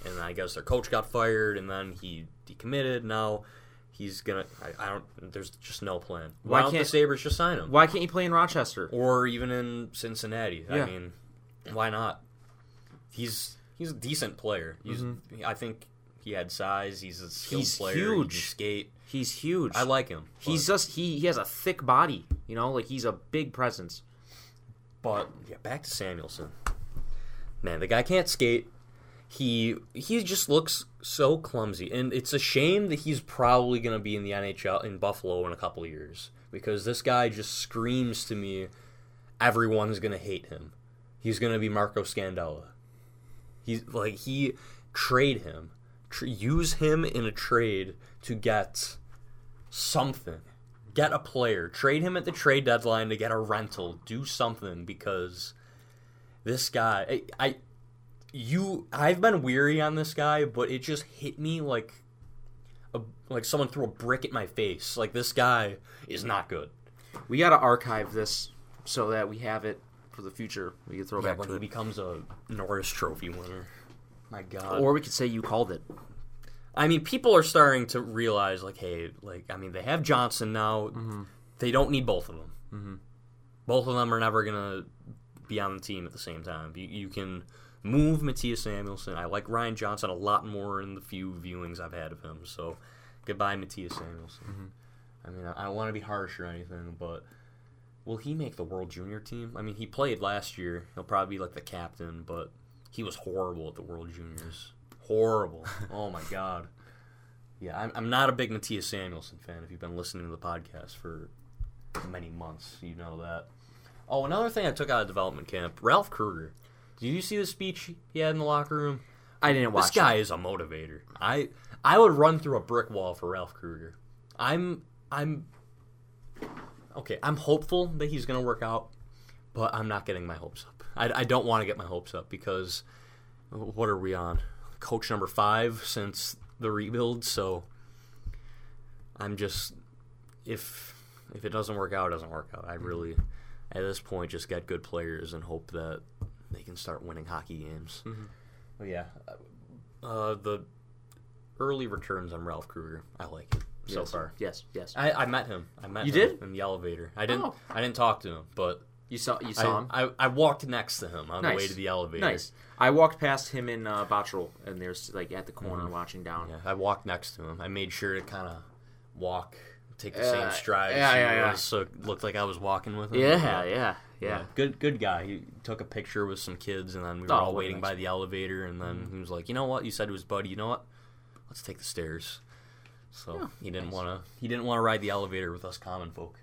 and I guess their coach got fired, and then he decommitted. Now he's gonna. I, I don't. There's just no plan. Why, Why don't the can't- Sabres just sign him? Why can't you play in Rochester? Or even in Cincinnati? Yeah. I mean, why not? He's he's a decent player. He's, I think he had size. He's a skilled Mm-hmm. He's player. He huge. can skate. He's huge. I like him. He's just he he has a thick body. You know, like he's a big presence. But yeah, back to Samuelsson. Man, the guy can't skate. He he just looks so clumsy, and it's a shame that he's probably going to be in the NHL in Buffalo in a couple of years because this guy just screams to me, everyone's going to hate him. He's going to be Marco Scandella. He's like he trade him, tr- use him in a trade to get something. Get a player. Trade him at the trade deadline to get a rental. Do something because this guy I, I you I've been weary on this guy, but it just hit me like a, like someone threw a brick at my face. Like this guy is not good. We got to archive this so that we have it for the future. We could throw Yeah, back when to he it, becomes a Norris Trophy winner. My God. or we could say you called it. I mean, people are starting to realize, like, hey, like, I mean, they have Johnson now. They don't need both of them. Mm-hmm. Both of them are never gonna be on the team at the same time. You, you can move Matthias Samuelsson. I like Ryan Johnson a lot more in the few viewings I've had of him. So, goodbye, Matthias Samuelsson. I mean, I, I don't want to be harsh or anything, but will he make the World Junior team? I mean, he played last year. He'll probably be like the captain, but he was horrible at the World Juniors. Horrible. oh my god. Yeah, I'm, I'm not a big Matthias Samuelsson fan. If you've been listening to the podcast for many months, you know that. Oh, another thing I took out of development camp: Ralph Krueger. Did you see the speech he had in the locker room? I didn't watch. This guy is a motivator. I I would run through a brick wall for Ralph Krueger. I'm I'm okay. I'm hopeful that he's going to work out, but I'm not getting my hopes up. I, I don't want to get my hopes up because what are we on? Coach number five since the rebuild, so I'm just if if it doesn't work out, it doesn't work out. I mm-hmm. really at this point just get good players and hope that they can start winning hockey games. Mm-hmm. But yeah, uh, uh, the early returns on Ralph Krueger, I like it so Yes. far. Yes, yes. I, I met him. I met You him did? in the elevator. I didn't. Oh. I didn't talk to him, but you saw you I, saw him. I, I walked next to him on the way to the elevator. Nice. I walked past him in uh, Bottrell, and there's like at the corner watching down. Yeah, I walked next to him. I made sure to kind of walk, take the Uh, same strides, yeah, yeah, yeah. so it looked like I was walking with him. Yeah, yeah, yeah. Good, good guy. He took a picture with some kids, and then we were Oh, all waiting nice. by the elevator. And then he was like, "You know what?" You said to his buddy, "You know what? Let's take the stairs." So Yeah, he didn't nice. want to. He didn't want to ride the elevator with us common folk.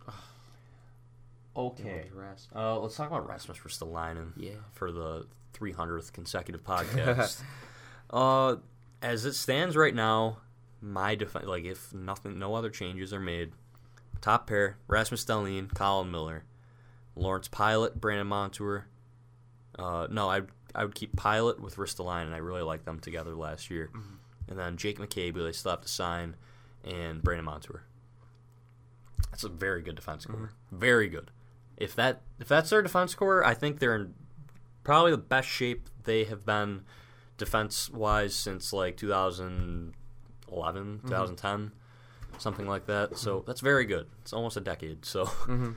Okay. Uh, let's talk about Rasmus Ristolainen. Yeah. For the 300th consecutive podcast. uh, as it stands right now, my defense, like if nothing, no other changes are made, top pair: Rasmus Dahlin, Colin Miller, Lawrence Pilut, Brandon Montour. Uh, no, I I would keep Pilut with Ristolainen. I really liked them together last year. And then Jake McCabe, who they still have to sign, and Brandon Montour. That's a very good defense core. Mm-hmm. Very good. If that if that's their defense core, I think they're in probably the best shape they have been defense wise since like 2011, mm-hmm. 2010, something like that. So mm-hmm. that's very good. It's almost a decade. So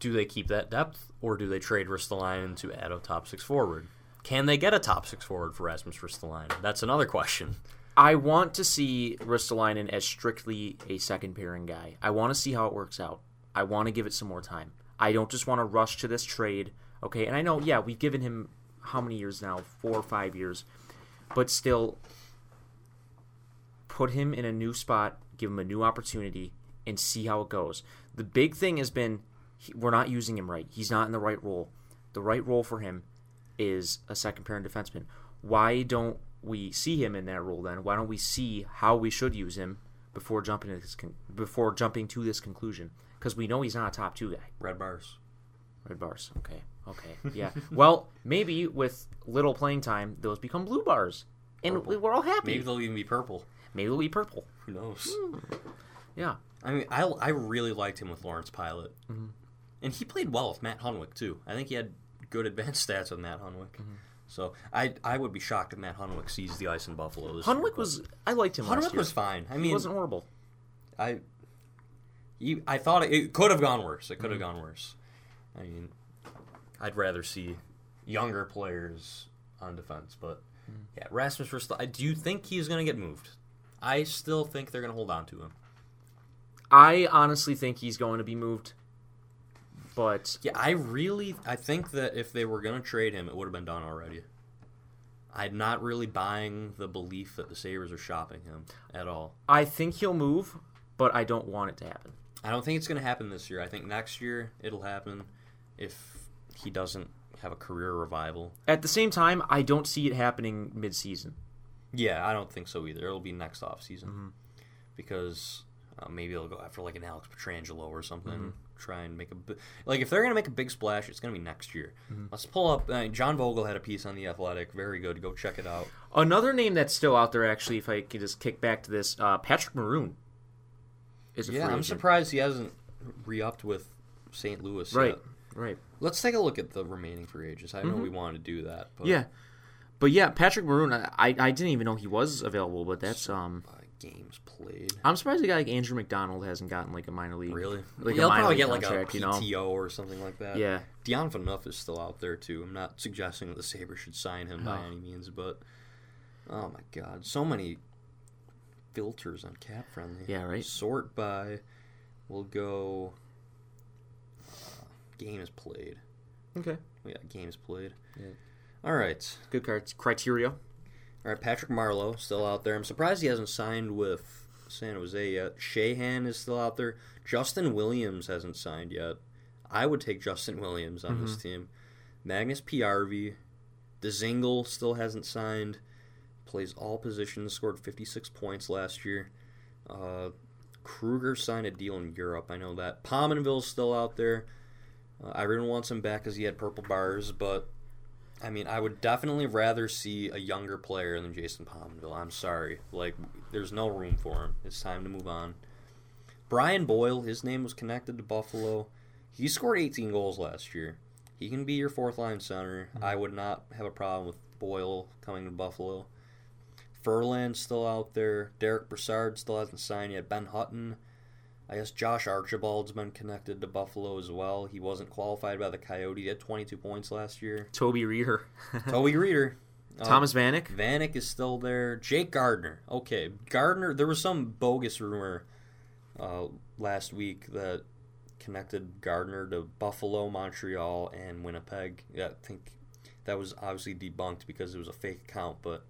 do they keep that depth or do they trade Ristolainen to add a top six forward? Can they get a top six forward for Rasmus Ristolainen? That's another question. I want to see Ristolainen as strictly a second pairing guy. I want to see how it works out. I want to give it some more time. I don't just want to rush to this trade. Okay, and I know, yeah, we've given him how many years now? Four or five years. But still, put him in a new spot, give him a new opportunity, and see how it goes. The big thing has been he, we're not using him right. He's not in the right role. The right role for him is a second pairing defenseman. Why don't we see him in that role then? Why don't we see how we should use him before jumping to this con- before jumping to this conclusion? Because we know he's not a top two guy. Red bars. Red bars. Okay. Okay. Yeah. well, maybe with little playing time, those become blue bars, and Purple. we're all happy. Maybe they'll even be purple. Maybe they'll be purple. Who knows? Hmm. Yeah. I mean, I, I really liked him with Lawrence Pilut. Mm-hmm. And he played well with Matt Hunwick, too. I think he had good advanced stats with Matt Hunwick. Mm-hmm. So I I would be shocked if Matt Hunwick sees the ice in Buffalo this Hunwick but- was. I liked him. Hunwick year. was fine. I He mean, wasn't horrible. I you, I thought it, it could have gone worse. It could have Mm-hmm. gone worse. I mean, I'd rather see younger players on defense, but Mm. yeah, Rasmus Ristol. I do you think he's going to get moved? I still think they're going to hold on to him. I honestly think he's going to be moved, but Yeah, I really I think that if they were going to trade him, it would have been done already. I'm not really buying the belief that the Sabres are shopping him at all. I think he'll move. But I don't want it to happen. I don't think it's going to happen this year. I think next year it'll happen if he doesn't have a career revival. At the same time, I don't see it happening mid-season. Yeah, I don't think so either. It'll be next off season Mm-hmm. because uh, maybe they'll go after like an Alex Pietrangelo or something. Mm-hmm. Try and make a bi- like if they're gonna make a big splash, it's gonna be next year. Mm-hmm. Let's pull up. Uh, John Vogl had a piece on the Athletic. Very good. Go check it out. Another name that's still out there, actually, if I could just kick back to this, uh, Patrick Maroon is a Yeah, I'm agent. surprised he hasn't re-upped with St. Louis. Right, Yet. right. Let's take a look at the remaining free agents. I know we wanted to do that. But, Mm-hmm. Yeah, but yeah, Patrick Maroon. I, I I didn't even know he was available, but that's um. Games played. I'm surprised a guy like Andrew MacDonald hasn't gotten like a minor league. Really? Like He'll probably get like contract, a you know? PTO or something like that. Yeah. Dion Phaneuf is still out there too. I'm not suggesting that the Sabres should sign him by any means, but oh my god, so many filters on cap friendly. Yeah, right. Sort by. We'll go. Uh, game is played. Okay. Yeah, games played. Yeah. All right. Good cri- criteria. All right, Patrick Marleau still out there. I'm surprised he hasn't signed with San Jose yet. Sheahan is still out there. Justin Williams hasn't signed yet. I would take Justin Williams on this team. Magnus Pääjärvi. Dzingel still hasn't signed. Plays all positions. Scored 56 points last year. Uh, Kruger signed a deal in Europe. I know that. Pominville's still out there. Uh, Irene wants him back because he had purple bars, but I mean, I would definitely rather see a younger player than Jason Pominville. I'm sorry. Like, there's no room for him. It's time to move on. Brian Boyle, his name was connected to Buffalo. He scored 18 goals last year. He can be your fourth line center. Mm-hmm. I would not have a problem with Boyle coming to Buffalo. Ferland's still out there. Derek Brassard still hasn't signed yet. Ben Hutton. I guess Josh Archibald's been connected to Buffalo as well. He wasn't qualified by the Coyote. He had 22 points last year. Toby Rieder. Toby Rieder. Uh, Thomas Vanek. Vanek is still there. Jake Gardiner. Okay, Gardiner. There was some bogus rumor uh, last week that connected Gardiner to Buffalo, Montreal, and Winnipeg. Yeah, I think that was obviously debunked because it was a fake account. But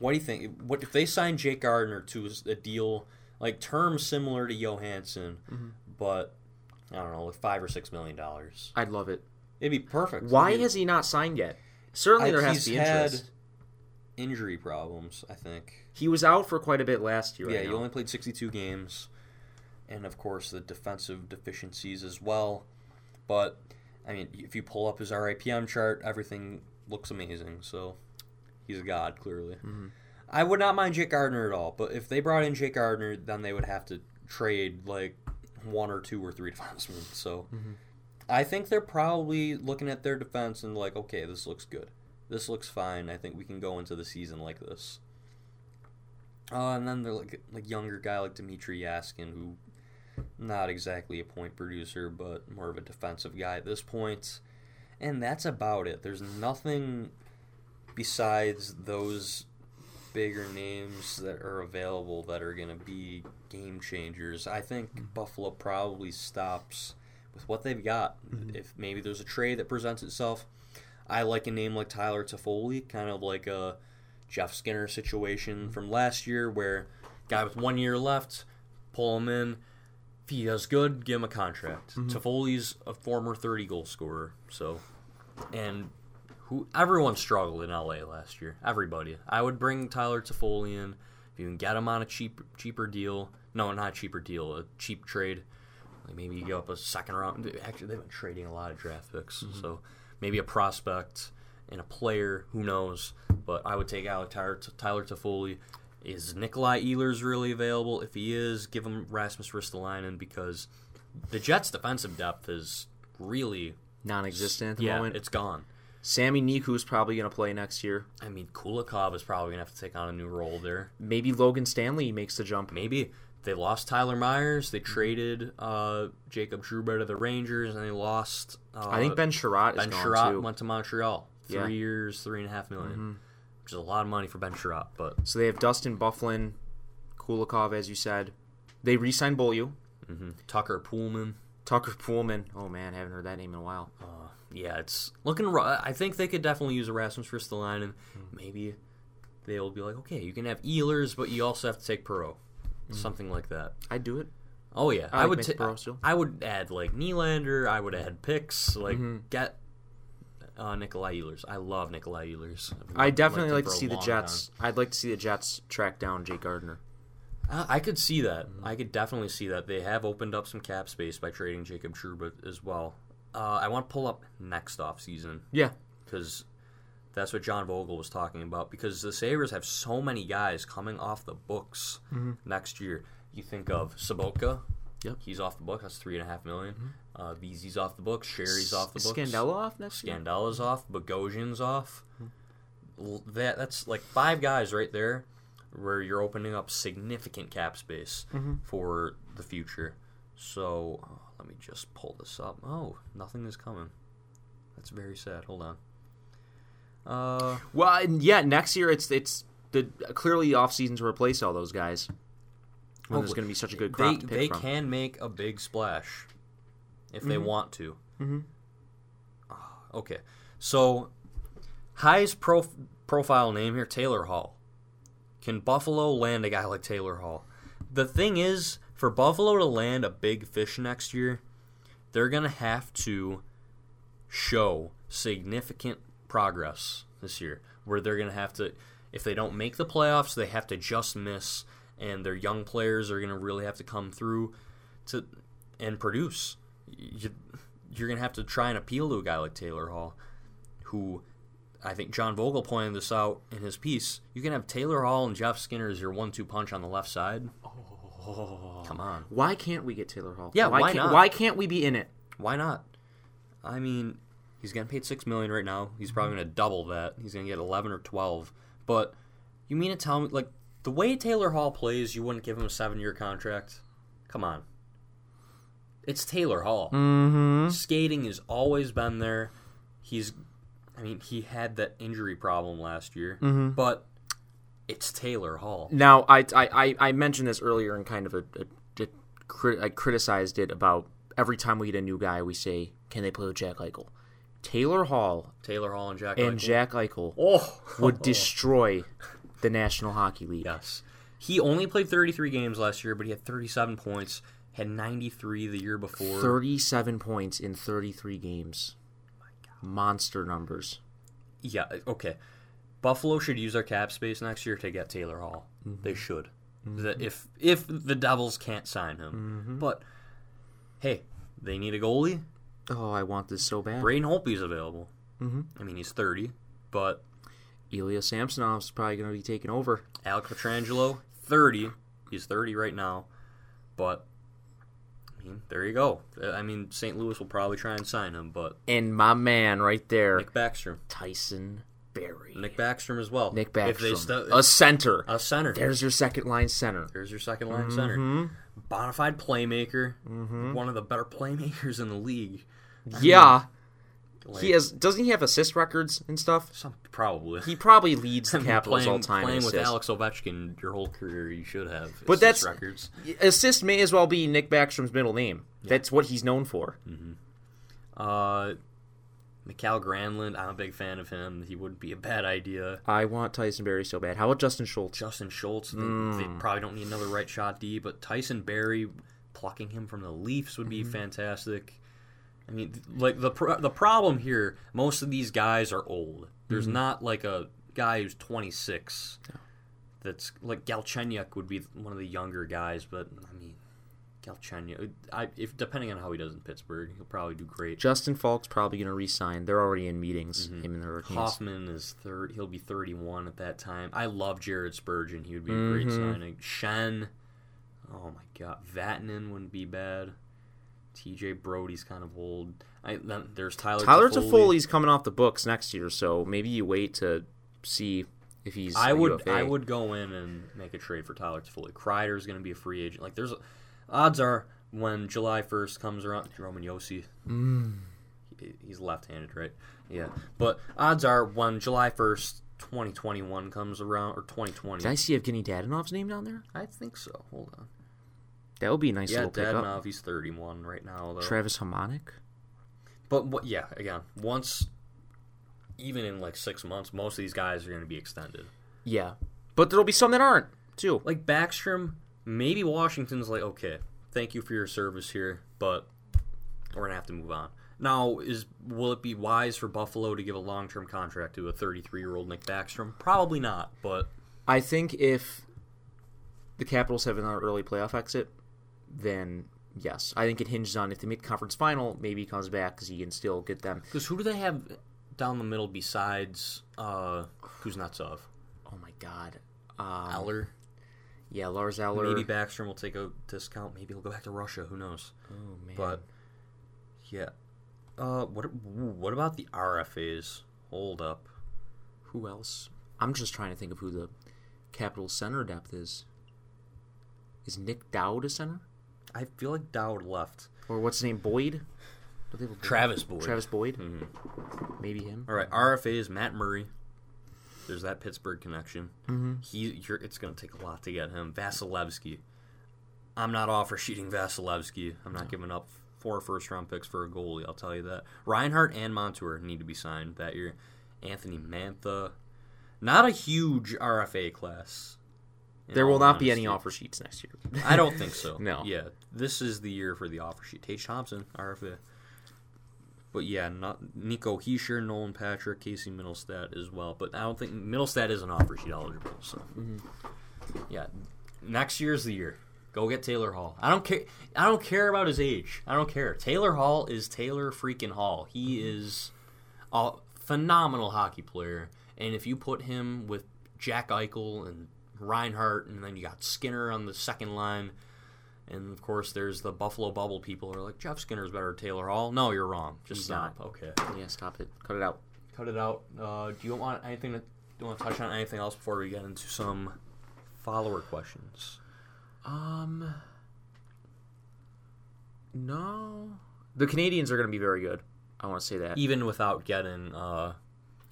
what do you think? What if they signed Jake Gardiner to a deal like terms similar to Johansson, mm-hmm. but I don't know, like five or six million dollars? I'd love it. It'd be perfect. Why It'd be- has he not signed yet? Certainly, I- there has to be had interest. injury problems? I think. He was out for quite a bit last year. Yeah, I he know. only played 62 games, and of course the defensive deficiencies as well. But I mean, if you pull up his RAPM chart, everything looks amazing. So he's a god, clearly. Mm-hmm. I would not mind Jake Gardiner at all, but if they brought in Jake Gardiner, then they would have to trade like one or two or three defensemen. So I think they're probably looking at their defense and like, okay, this looks good. This looks fine. I think we can go into the season like this. Uh, and then they're like like younger guy like Dimitri Jaskin, who not exactly a point producer, but more of a defensive guy at this point. And that's about it. There's nothing besides those bigger names that are available that are going to be game changers. I think mm. Buffalo probably stops with what they've got. Mm-hmm. If maybe there's a trade that presents itself, I like a name like Tyler Toffoli, kind of like a Jeff Skinner situation mm. from last year, where guy with one year left, pull him in. If he does good, give him a contract. Mm-hmm. Toffoli's a former 30 goal scorer, so and who everyone struggled in LA last year. Everybody. I would bring Tyler Toffoli in if you can get him on a cheap cheaper deal. No, not a cheaper deal, a cheap trade. Like maybe you go up a second round. Actually, they've been trading a lot of draft picks, mm-hmm. so maybe a prospect and a player. Who knows? But I would take Alec Tyler, Tyler Toffoli. Is Nikolai Ehlers really available? If he is, give him Rasmus Ristolainen because the Jets' defensive depth is really non-existent at the yeah, moment. it's gone. Sami Niku is probably going to play next year. I mean, Kulikov is probably gonna have to take on a new role there. Maybe Logan Stanley makes the jump. Maybe they lost Tyler Myers. They traded uh, Jacob Trouba to the Rangers, and they lost. Uh, I think Ben Chiarot is Ben Chiarot went to Montreal. Three Yeah. Mm-hmm. years, three and a half million, which is a lot of money for Ben Chiarot. But So they have Dustin Byfuglien, Kulikov, as you said. They re-signed Beaulieu, mhm. Tucker Poolman. Tucker Poolman. Oh man, haven't heard that name in a while. Uh, yeah, it's looking. ru- I think they could definitely use Erasmus for Rasmus Ristolainen. Hmm. Maybe they'll be like, okay, you can have Ehlers, but you also have to take Perreault, something like that. I'd do it. Oh yeah, I I, would. Ta- still. I would add like Nylander. I would add picks. Like Mm-hmm. get uh, Nikolai Ehlers. I love Nikolai Ehlers. I've I definitely like to see the Jets. I'd like to see the Jets track down Jake Gardiner. time. I, could see that. Mm-hmm. I could definitely see that. They have opened up some cap space by trading Jacob Trouba as well. Uh, I want to pull up next off season Yeah, because that's what John Vogl was talking about. Because the Sabres have so many guys coming off the books next year. You think of Sobotka. Yep. He's off the book. That's three and a half million. Uh, Vesey's off the book. Sheary's off the Is books. Scandella off next year? Scandella's off. Bogosian's off. L- That that's like five guys right there, where you're opening up significant cap space for the future. So uh, let me just pull this up. Oh, nothing is coming. That's very sad. Hold on. Uh, Well, yeah, next year it's it's the clearly off season to replace all those guys. When there's going to be such a good they crop pick they from. can make a big splash if they want to. Mhm. Ah, Okay, so highest prof- profile name here, Taylor Hall. Can Buffalo land a guy like Taylor Hall? The thing is, for Buffalo to land a big fish next year, they're going to have to show significant progress this year, where they're going to have to, if they don't make the playoffs, they have to just miss, and their young players are going to really have to come through to and produce. You, you're going to have to try and appeal to a guy like Taylor Hall, who I think John Vogl pointed this out in his piece. You can have Taylor Hall and Jeff Skinner as your one-two punch on the left side. Oh, come on, Why can't we get Taylor Hall? Yeah, why, why can't, not? Why can't we be in it? why not? I mean, he's getting paid six million right now. He's probably going to double that. He's going to get eleven or twelve. But you mean to tell me, like the way Taylor Hall plays, you wouldn't give him a seven-year contract? Come on. It's Taylor Hall. Mm-hmm. Skating has always been there. He's, I mean, he had that injury problem last year, Mm-hmm. but it's Taylor Hall. Now, I, I, I- mentioned this earlier and kind of a, a, a I criticized it about every time we get a new guy, we say, can they play with Jack Eichel? Taylor Hall Taylor Hall and Jack. and Eichel. Jack Eichel Oh, would destroy the National Hockey League. Yes. He only played 33 games last year, but he had 37 points, had 93 the year before. 37 points in 33 games. Monster numbers. Yeah, okay. Buffalo should use their cap space next year to get Taylor Hall. Mm-hmm. They should. The- if if the Devils can't sign him. Mm-hmm. But hey, they need a goalie. Oh, I want this so bad. Braden Holtby's available. Mm-hmm. I mean, he's 30, but Ilya Samsonov's probably going to be taking over. Alex Pietrangelo, 30. He's 30 right now. But I mean, there you go. I mean, St. Louis will probably try and sign him, but And my man right there, Nick Backstrom. Tyson Barrie. Nick Backstrom as well. Nick If they Backstrom. stu- a center. a center. There's your second line center. There's your second line center. Mm-hmm. Bonafide playmaker. Mm-hmm. One of the better playmakers in the league. Yeah. Like, He has doesn't he have assist records and stuff? some probably. He probably leads the I mean, Capitals playing, all time Playing with. Alex Ovechkin your whole career, you should have. But assist that's- records. Assist may as well be Nick Backstrom's middle name. That's what he's known for. Mm-hmm. Uh, Mikael Granlund, I'm a big fan of him. He wouldn't be a bad idea. I want Tyson Barrie so bad. How about Justin Schultz? Justin Schultz, they, they probably don't need another right shot D, but Tyson Barrie plucking him from the Leafs would be Mm-hmm. fantastic. I mean, like the pro- the problem here, most of these guys are old. There's Mm-hmm. not like a guy who's 26. That's like Galchenyuk would be one of the younger guys, but I mean, Galchenyuk, I if depending on how he does in Pittsburgh, he'll probably do great. Justin Faulk's probably going to re-sign. They're already in meetings. Mm-hmm. Him and the Hurricanes. Hoffman is third. He'll be 31 at that time. I love Jared Spurgeon. He would be a great Mm-hmm. signing. Shen. Oh my God, Vatanen wouldn't be bad. T.J. Brodie's kind of old. I, then there's Tyler. Tyler Toffoli. Toffoli's coming off the books next year, so maybe you wait to see if he's. I a would. UFA. I would go in and make a trade for Tyler Toffoli. Kreider's going to be a free agent. Like there's, odds are when July 1st comes around, Roman Josi. Mm. He, he's left-handed, right? Yeah, but odds are when July 1st, 2021 comes around or 2020. Did I see Evgeny Dadonov's name down there? I think so. Hold on. That would be a nice Yeah, little pickup. Dadonov, he's 31 right now, though. Travis Hamonic. but what? Yeah, again, once, even in like six months, most of these guys are going to be extended. Yeah, but there'll be some that aren't too. Like Backstrom, maybe Washington's like, okay, thank you for your service here, but we're gonna have to move on. Now, is will it be wise for Buffalo to give a long-term contract to a 33-year-old Nick Backstrom? Probably not, but I think if the Capitals have an early playoff exit, then yes, I think it hinges on if they make the conference final. Maybe he comes back because he can still get them. because who do they have down the middle besides uh, Kuznetsov? Oh my God, um, Eller. Yeah, Lars Eller. Maybe Backstrom will take a discount. Maybe he'll go back to Russia. Who knows? oh man, But yeah, uh, what what about the RFAs? Hold up. who else? I'm just trying to think of who the capital center depth is. Is Nic Dowd a center, I feel like Dowd left. or what's his name? Boyd. Do they have a Boyd? Travis Boyd. Travis Boyd. Mhm. Maybe him. All right, RFAs. Matt Murray. There's that Pittsburgh connection. Mm-hmm. He, you're, it's going to take a lot to get him. Vasilevskiy. I'm not offer sheeting Vasilevskiy. I'm not giving up four first round picks for a goalie. I'll tell you that. Reinhart and Montour need to be signed that year, Anthony Mantha. Not a huge RFA class. There will not be any offer sheets next year. I don't think so. No. Yeah, this is the year for the offer sheet. Tage Thompson, RFA. But yeah, not Nico Hischier, Nolan Patrick, Casey Mittelstadt as well. But I don't think Mittelstadt is an offer sheet eligible. So mm-hmm. yeah, next year's the year. Go get Taylor Hall. I don't care. I don't care about his age. I don't care. Taylor Hall is Taylor freaking Hall. He mm-hmm. is a phenomenal hockey player. And if you put him with Jack Eichel and Reinhart, and then you got Skinner on the second line, and of course there's the Buffalo Bubble people who are like Jeff Skinner's better than Taylor Hall. No, you're wrong. Just He's stop. Okay, yeah, stop it. Cut it out. cut it out. Uh, do you want anything to? Do you want to touch on anything else before we get into some follower questions? Um, no. The Canadiens are going to be very good. I want to say that Even without getting uh,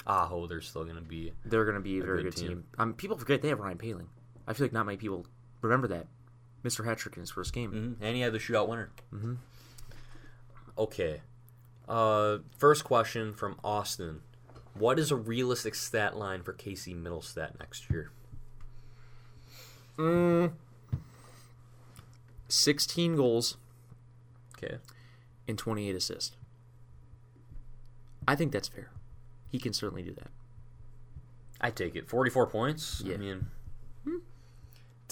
Aho, they're still going to be. they're going to be a very good good team. team. Um, people forget they have Ryan Poehling. I feel like not many people remember that. Mr. Hattrick in his first game. Mhm, And he had the shootout winner. Mm-hmm. Okay. Uh, first question from Austin. What is a realistic stat line for Casey Mittelstadt next year? Mm, 16 goals Okay. and 28 assists. I think that's fair. He can certainly do that. I take it. 44 points. I Yeah. mean,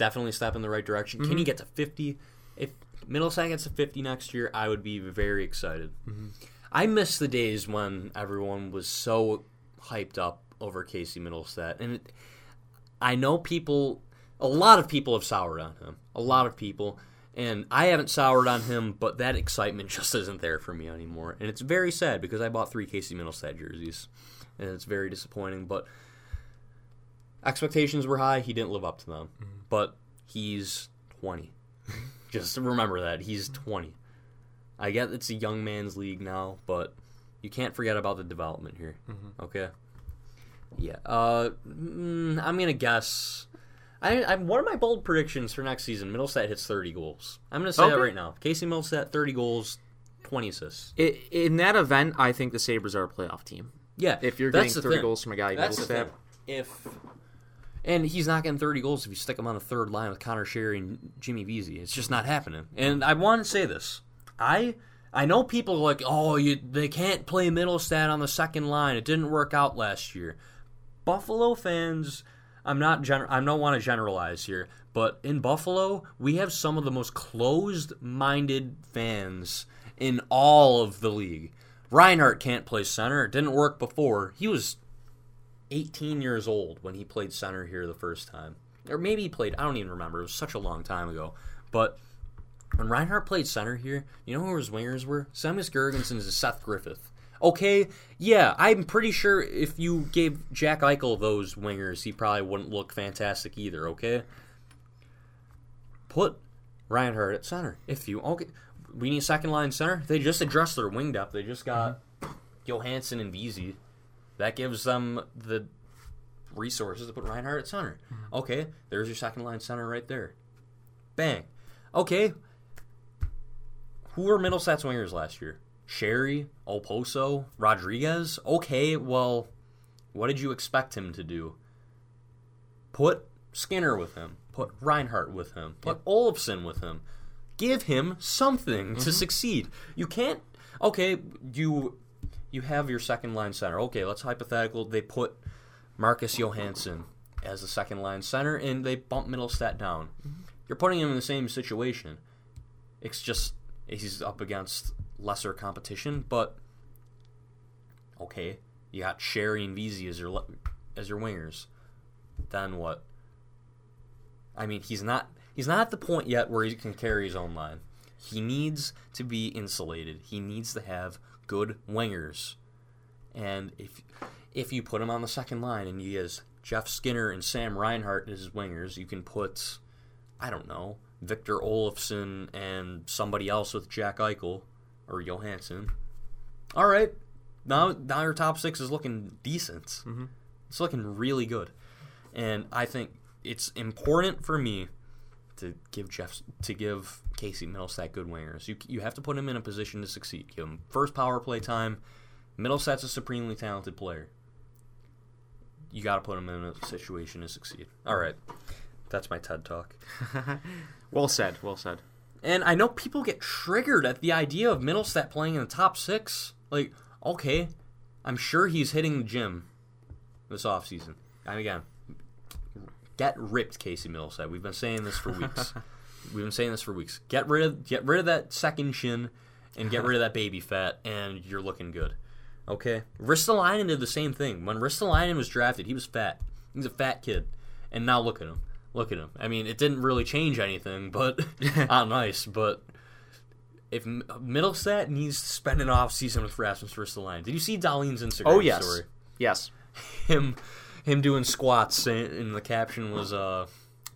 definitely a step in the right direction. Can he mm-hmm. get to 50? If Mittelstadt gets to 50 next year, I would be very excited. Mm-hmm. I miss the days when everyone was so hyped up over Casey Mittelstadt. And it, I know people, a lot of people have soured on him. A lot of people. And I haven't soured on him, but that excitement just isn't there for me anymore. And it's very sad because I bought three Casey Mittelstadt jerseys. And it's very disappointing. But expectations were high. He didn't live up to them. But he's 20. Just remember that. He's 20. I get it's a young man's league now, but you can't forget about the development here. Okay? Yeah. Uh, mm, I'm going to guess. I, I, one of my bold predictions for next season, Mittelstadt hits 30 goals. I'm going to say that right now. Casey Mittelstadt, 30 goals, 20 assists. I in that event, I think the Sabres are a playoff team. Yeah, If you're getting the 30 thing. goals from a guy thing. If and he's not getting 30 goals if you stick him on the third line with Conor Sheary and Jimmy Vesey. It's just not happening. And I want to say this. I I know people are like, "Oh, you they can't play Mittelstadt on the second line. It didn't work out last year." Buffalo fans, I'm not gen- I don't want to generalize here, but in Buffalo, we have some of the most closed-minded fans in all of the league. Reinhart can't play center. It didn't work before. He was 18 years old when he played center here the first time. Or maybe he played, I don't even remember. It was such a long time ago. But when Reinhart played center here, you know who his wingers were? Zemgus Girgensons is Seth Griffith. Okay, yeah, I'm pretty sure if you gave Jack Eichel those wingers, he probably wouldn't look fantastic either, okay? Put Reinhart at center. If you okay, we need a second line center. They just addressed their wing depth. They just got mm-hmm. Johansson and Vesey. That gives them the resources to put Reinhart at center. Mm-hmm. Okay, there's your second line center right there. Bang. Okay. Who were Mittelstadt's wingers last year? Sheary, Okposo, Rodrigues. Okay, well, what did you expect him to do? Put Skinner with him. Put Reinhart with him. Put Olofsson with him. Give him something to mm-hmm. succeed. You can't. Okay, you you have your second line center. Okay, let's hypothetical. They put Marcus Johansson as the second line center, and they bump Mittelstadt down. Mm-hmm. You're putting him in the same situation. It's just he's up against lesser competition, but okay, you got Sheary and Vesey as your as your wingers. Then what? I mean, he's not he's not at the point yet where he can carry his own line. He needs to be insulated. He needs to have good wingers. And if if you put him on the second line and he has Jeff Skinner and Sam Reinhart as his wingers, you can put I don't know, Victor Olofsson and somebody else with Jack Eichel or Johansson. All right, now now your top six is looking decent. Mm-hmm. It's looking really good, and I think it's important for me to give Jeff to give Casey Mittelstadt good wingers. You you have to put him in a position to succeed. Give him first power play time. Mittelstadt's a supremely talented player. you got to put him in a situation to succeed. All right, that's my TED talk. Well said. Well said. And I know people get triggered at the idea of Mittelstadt playing in the top six. Like, okay, I'm sure he's hitting the gym this offseason. And again, get ripped, Casey Mittelstadt. We've been saying this for weeks. We've been saying this for weeks. Get rid of get rid of that second shin and get rid of that baby fat, and you're looking good. Okay, Ristolainen did the same thing. When Ristolainen was drafted, he was fat. He's a fat kid, and now look at him. Look at him. I mean, it didn't really change anything, but on nice. But if M- Mittelstadt needs to spend an off season with Rasmus Ristolainen, did you see Dahlin's Instagram Oh yes. story? Yes. Him, him doing squats, and the caption was uh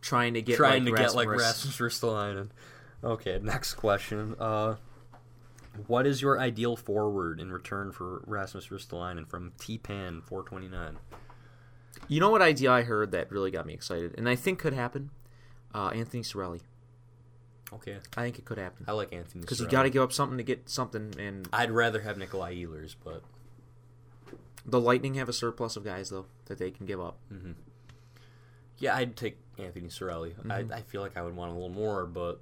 Trying to get trying like to get like Rasmus- Rasmus Ristolainen. Okay, next question. Uh, what is your ideal forward in return for Rasmus Ristolainen from T Pan four twenty nine? You know what idea I heard that really got me excited, and I think could happen? Uh, Anthony Cirelli. Okay, I think it could happen I like Anthony because you got to give up something to get something, and I'd rather have Nikolai Ehlers, but the Lightning have a surplus of guys though that they can give up. yeah, I'd take Anthony Cirelli. Mm-hmm. I, I feel like I would want a little more, but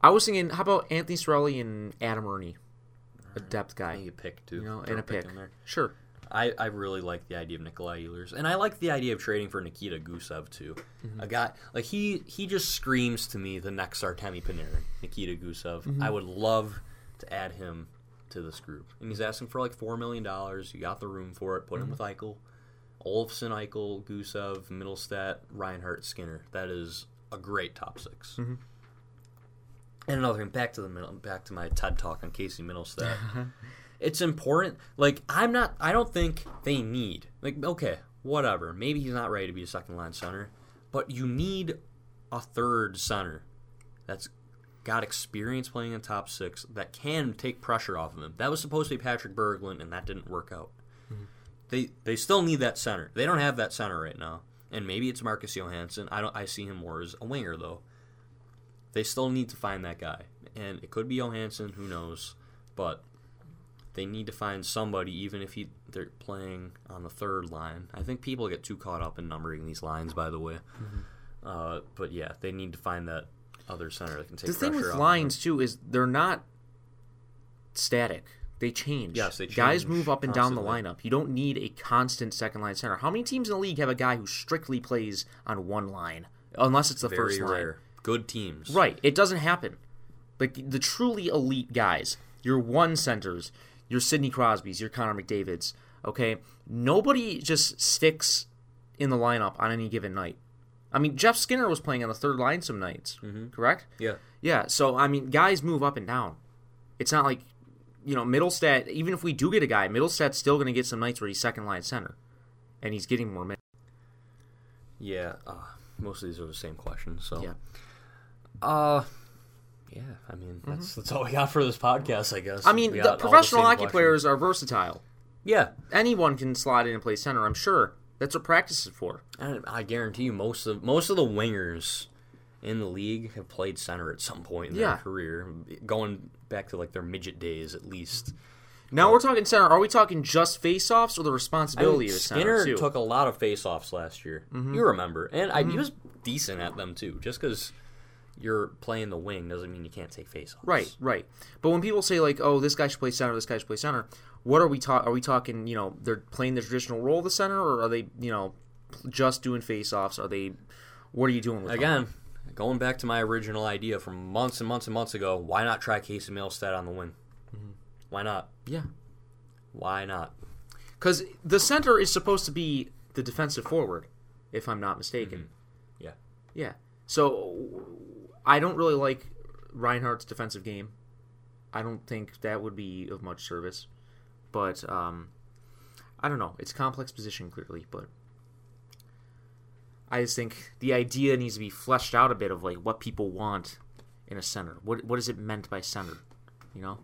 I was thinking, how about Anthony Cirelli and Adam Erne, a depth guy, you pick too. you know, and a pick. there. Sure. I, I really like the idea of Nikolai Ehlers, and I like the idea of trading for Nikita Gusev too. Mm-hmm. A guy like he he just screams to me the next Artemi Panarin, Nikita Gusev. Mm-hmm. I would love to add him to this group, and he's asking for like four million dollars. You got the room for it. Put him mm-hmm. with Eichel, Olofsson, Eichel, Gusev, Mittelstadt, Reinhart, Skinner. That is a great top 6 mm-hmm. And another thing, back to the middle, back to my TED talk on Casey Mittelstadt uh-huh. it's important. Like I'm not. I don't think they need. Like okay, whatever. Maybe he's not ready to be a second line center, but you need a third center that's got experience playing in top six that can take pressure off of him. That was supposed to be Patrick Berglund, and that didn't work out. Mm-hmm. They they still need that center. They don't have that center right now, and maybe it's Marcus Johansson. I don't. I see him more as a winger though. They still need to find that guy, and it could be Johansson. Who knows? But they need to find somebody, even if he, they're playing on the third line. I think people get too caught up in numbering these lines, by the way. Uh, but yeah, they need to find that other center that can take The thing with lines too is they're not static. They change. Yes, they Guys move up and down the lineup. You don't need a constant second line center. How many teams in the league have a guy who strictly plays on one line, unless it's the. Very first line? Good teams. Right. It doesn't happen. Like the truly elite guys, your one centers, your Sidney Crosby's, your Connor McDavid's. Okay, nobody just sticks in the lineup on any given night. I mean, Jeff Skinner was playing on the third line some nights, mm-hmm. correct? Yeah. Yeah. So I mean, guys move up and down. It's not like you know Mittelstadt. Even if we do get a guy, Mittelstadt's still going to get some nights where he's second line center, and he's getting more minutes. Yeah. Uh, most of these are the same questions. So. Yeah. Uh. Yeah. I mean, that's that's all we got for this podcast, I guess. Mm-hmm. I mean, the professional same hockey questions. players are versatile. Yeah. anyone can slot in and play center. I'm sure that's what practice is for. And I guarantee you, most of most of the wingers in the league have played center at some point in Yeah. their career, going back to like their midget days at least. Now we're talking center. Are we talking just face-offs or the I responsibility mean, of Skinner center too? Mm-hmm. took a lot of face-offs last year. You remember, and I, he was decent at them too. Just because you're playing the wing doesn't mean you can't take face-offs. right, right. But when people say like, "Oh, this guy should play center," this guy should play center, what are we talking? Are we talking? You know, they're playing the traditional role of the center, or are they, you know, just doing face-offs? Are they? What are you doing with them? Going back to my original idea from months and months and months ago, why not try Casey Mittelstadt on the win? Mm-hmm. Why not? Yeah, Why not? because the center is supposed to be the defensive forward, if I'm not mistaken. Yeah. Yeah. So I don't really like Reinhart's defensive game. I don't think that would be of much service. But um, I don't know. It's a complex position clearly, but I just think the idea needs to be fleshed out a bit of like what people want in a center. What what is it meant by center? You know?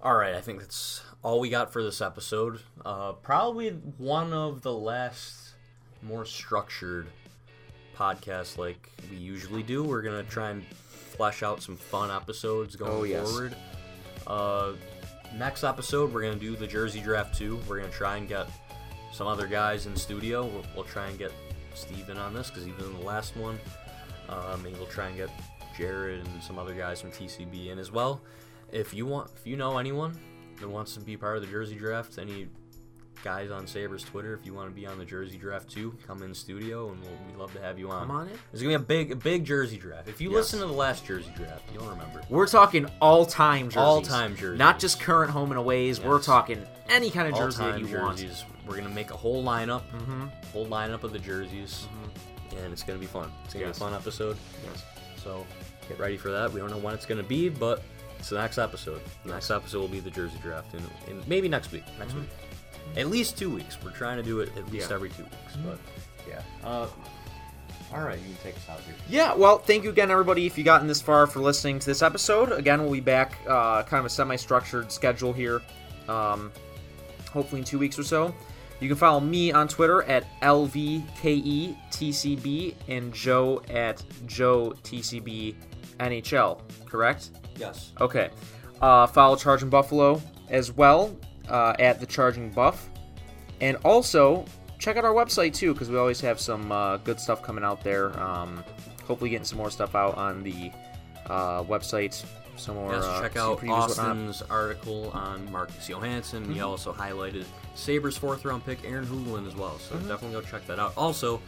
All right, I think that's all we got for this episode. Uh, probably one of the last more structured podcasts like we usually do. We're gonna try and flesh out some fun episodes going Oh, yes. forward. Uh, next episode, we're gonna do the Jersey Draft too. We're gonna try and get some other guys in studio. We'll, we'll try and get Steven on this because he was in the last one. Um, Maybe we'll try and get Jared and some other guys from TCB in as well. If you want, if you know anyone that wants to be part of the Jersey Draft, any guys on Sabres Twitter, if you want to be on the Jersey Draft too, come in studio and we'll, we'd love to have you on. Come on in. There's gonna be a big, a big Jersey Draft. If you Yes. listen to the last Jersey Draft, you'll remember. We're talking all-time jerseys. All-time jerseys. Not just current home and aways. We're talking any kind of All jersey that time you want. Jerseys. We're gonna make a whole lineup, Mm-hmm. whole lineup of the jerseys, and it's gonna be fun. It's gonna Yes. be a fun episode. Yes. So get ready for that. We don't know when it's gonna be, but it's the next episode. The next episode will be the Jersey draft, and, and maybe next week. Next week, at least two weeks. We're trying to do it at least Yeah. every two weeks. But yeah. Uh, all right, you can take us out here. Yeah, well, thank you again, everybody, if you gotten this far for listening to this episode. Again, we'll be back, uh, kind of a semi-structured schedule here, um, hopefully in two weeks or so. You can follow me on Twitter at LVKETCB and Joe at JoeTCBNHL, correct? Yes. Okay. Uh, follow Charging Buffalo as well uh, at the Charging Buff, and also check out our website too because we always have some uh, good stuff coming out there. Um, hopefully, getting some more stuff out on the uh, website. Some more. Yes, uh, check out whatnot. Austin's article on Marcus Johansson. Mm-hmm. He also highlighted Sabres fourth round pick Aaron Huglen as well. So Mm-hmm. definitely go check that out. Also,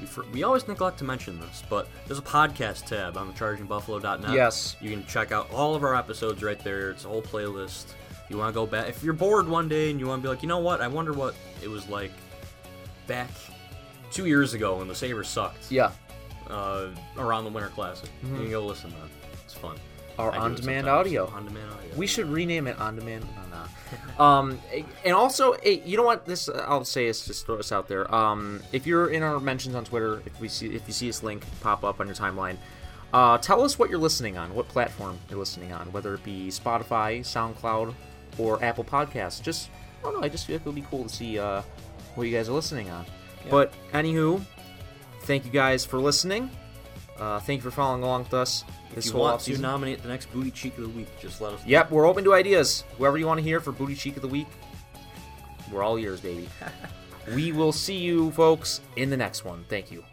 we, for, we always neglect to mention this, but there's a podcast tab on the chargingbuffalo.net. Yes. You can check out all of our episodes right there. It's a whole playlist. If you want to go back, if you're bored one day and you want to be like, you know what, I wonder what it was like back two years ago when the Sabres sucked Yeah. uh, around the Winter Classic. You can go listen to that. It's fun. Our it on-demand audio. On-demand audio. We should rename it on demand. No, no. um, and also, you know what? This I'll say is just throw this out there. Um, if you're in our mentions on Twitter, if we see if you see this link pop up on your timeline, uh, tell us what you're listening on, what platform you're listening on, whether it be Spotify, SoundCloud, or Apple Podcasts. Just I don't know. I just feel like it would be cool to see uh, what you guys are listening on. But anywho, thank you guys for listening. Uh, thank you for following along with us. If This you whole want to offseason. nominate the next booty cheek of the week, just let us know. Yep, we're open to ideas. Whoever you want to hear for Booty Cheek of the Week, we're all yours, baby. we will see you, folks, in the next one. Thank you.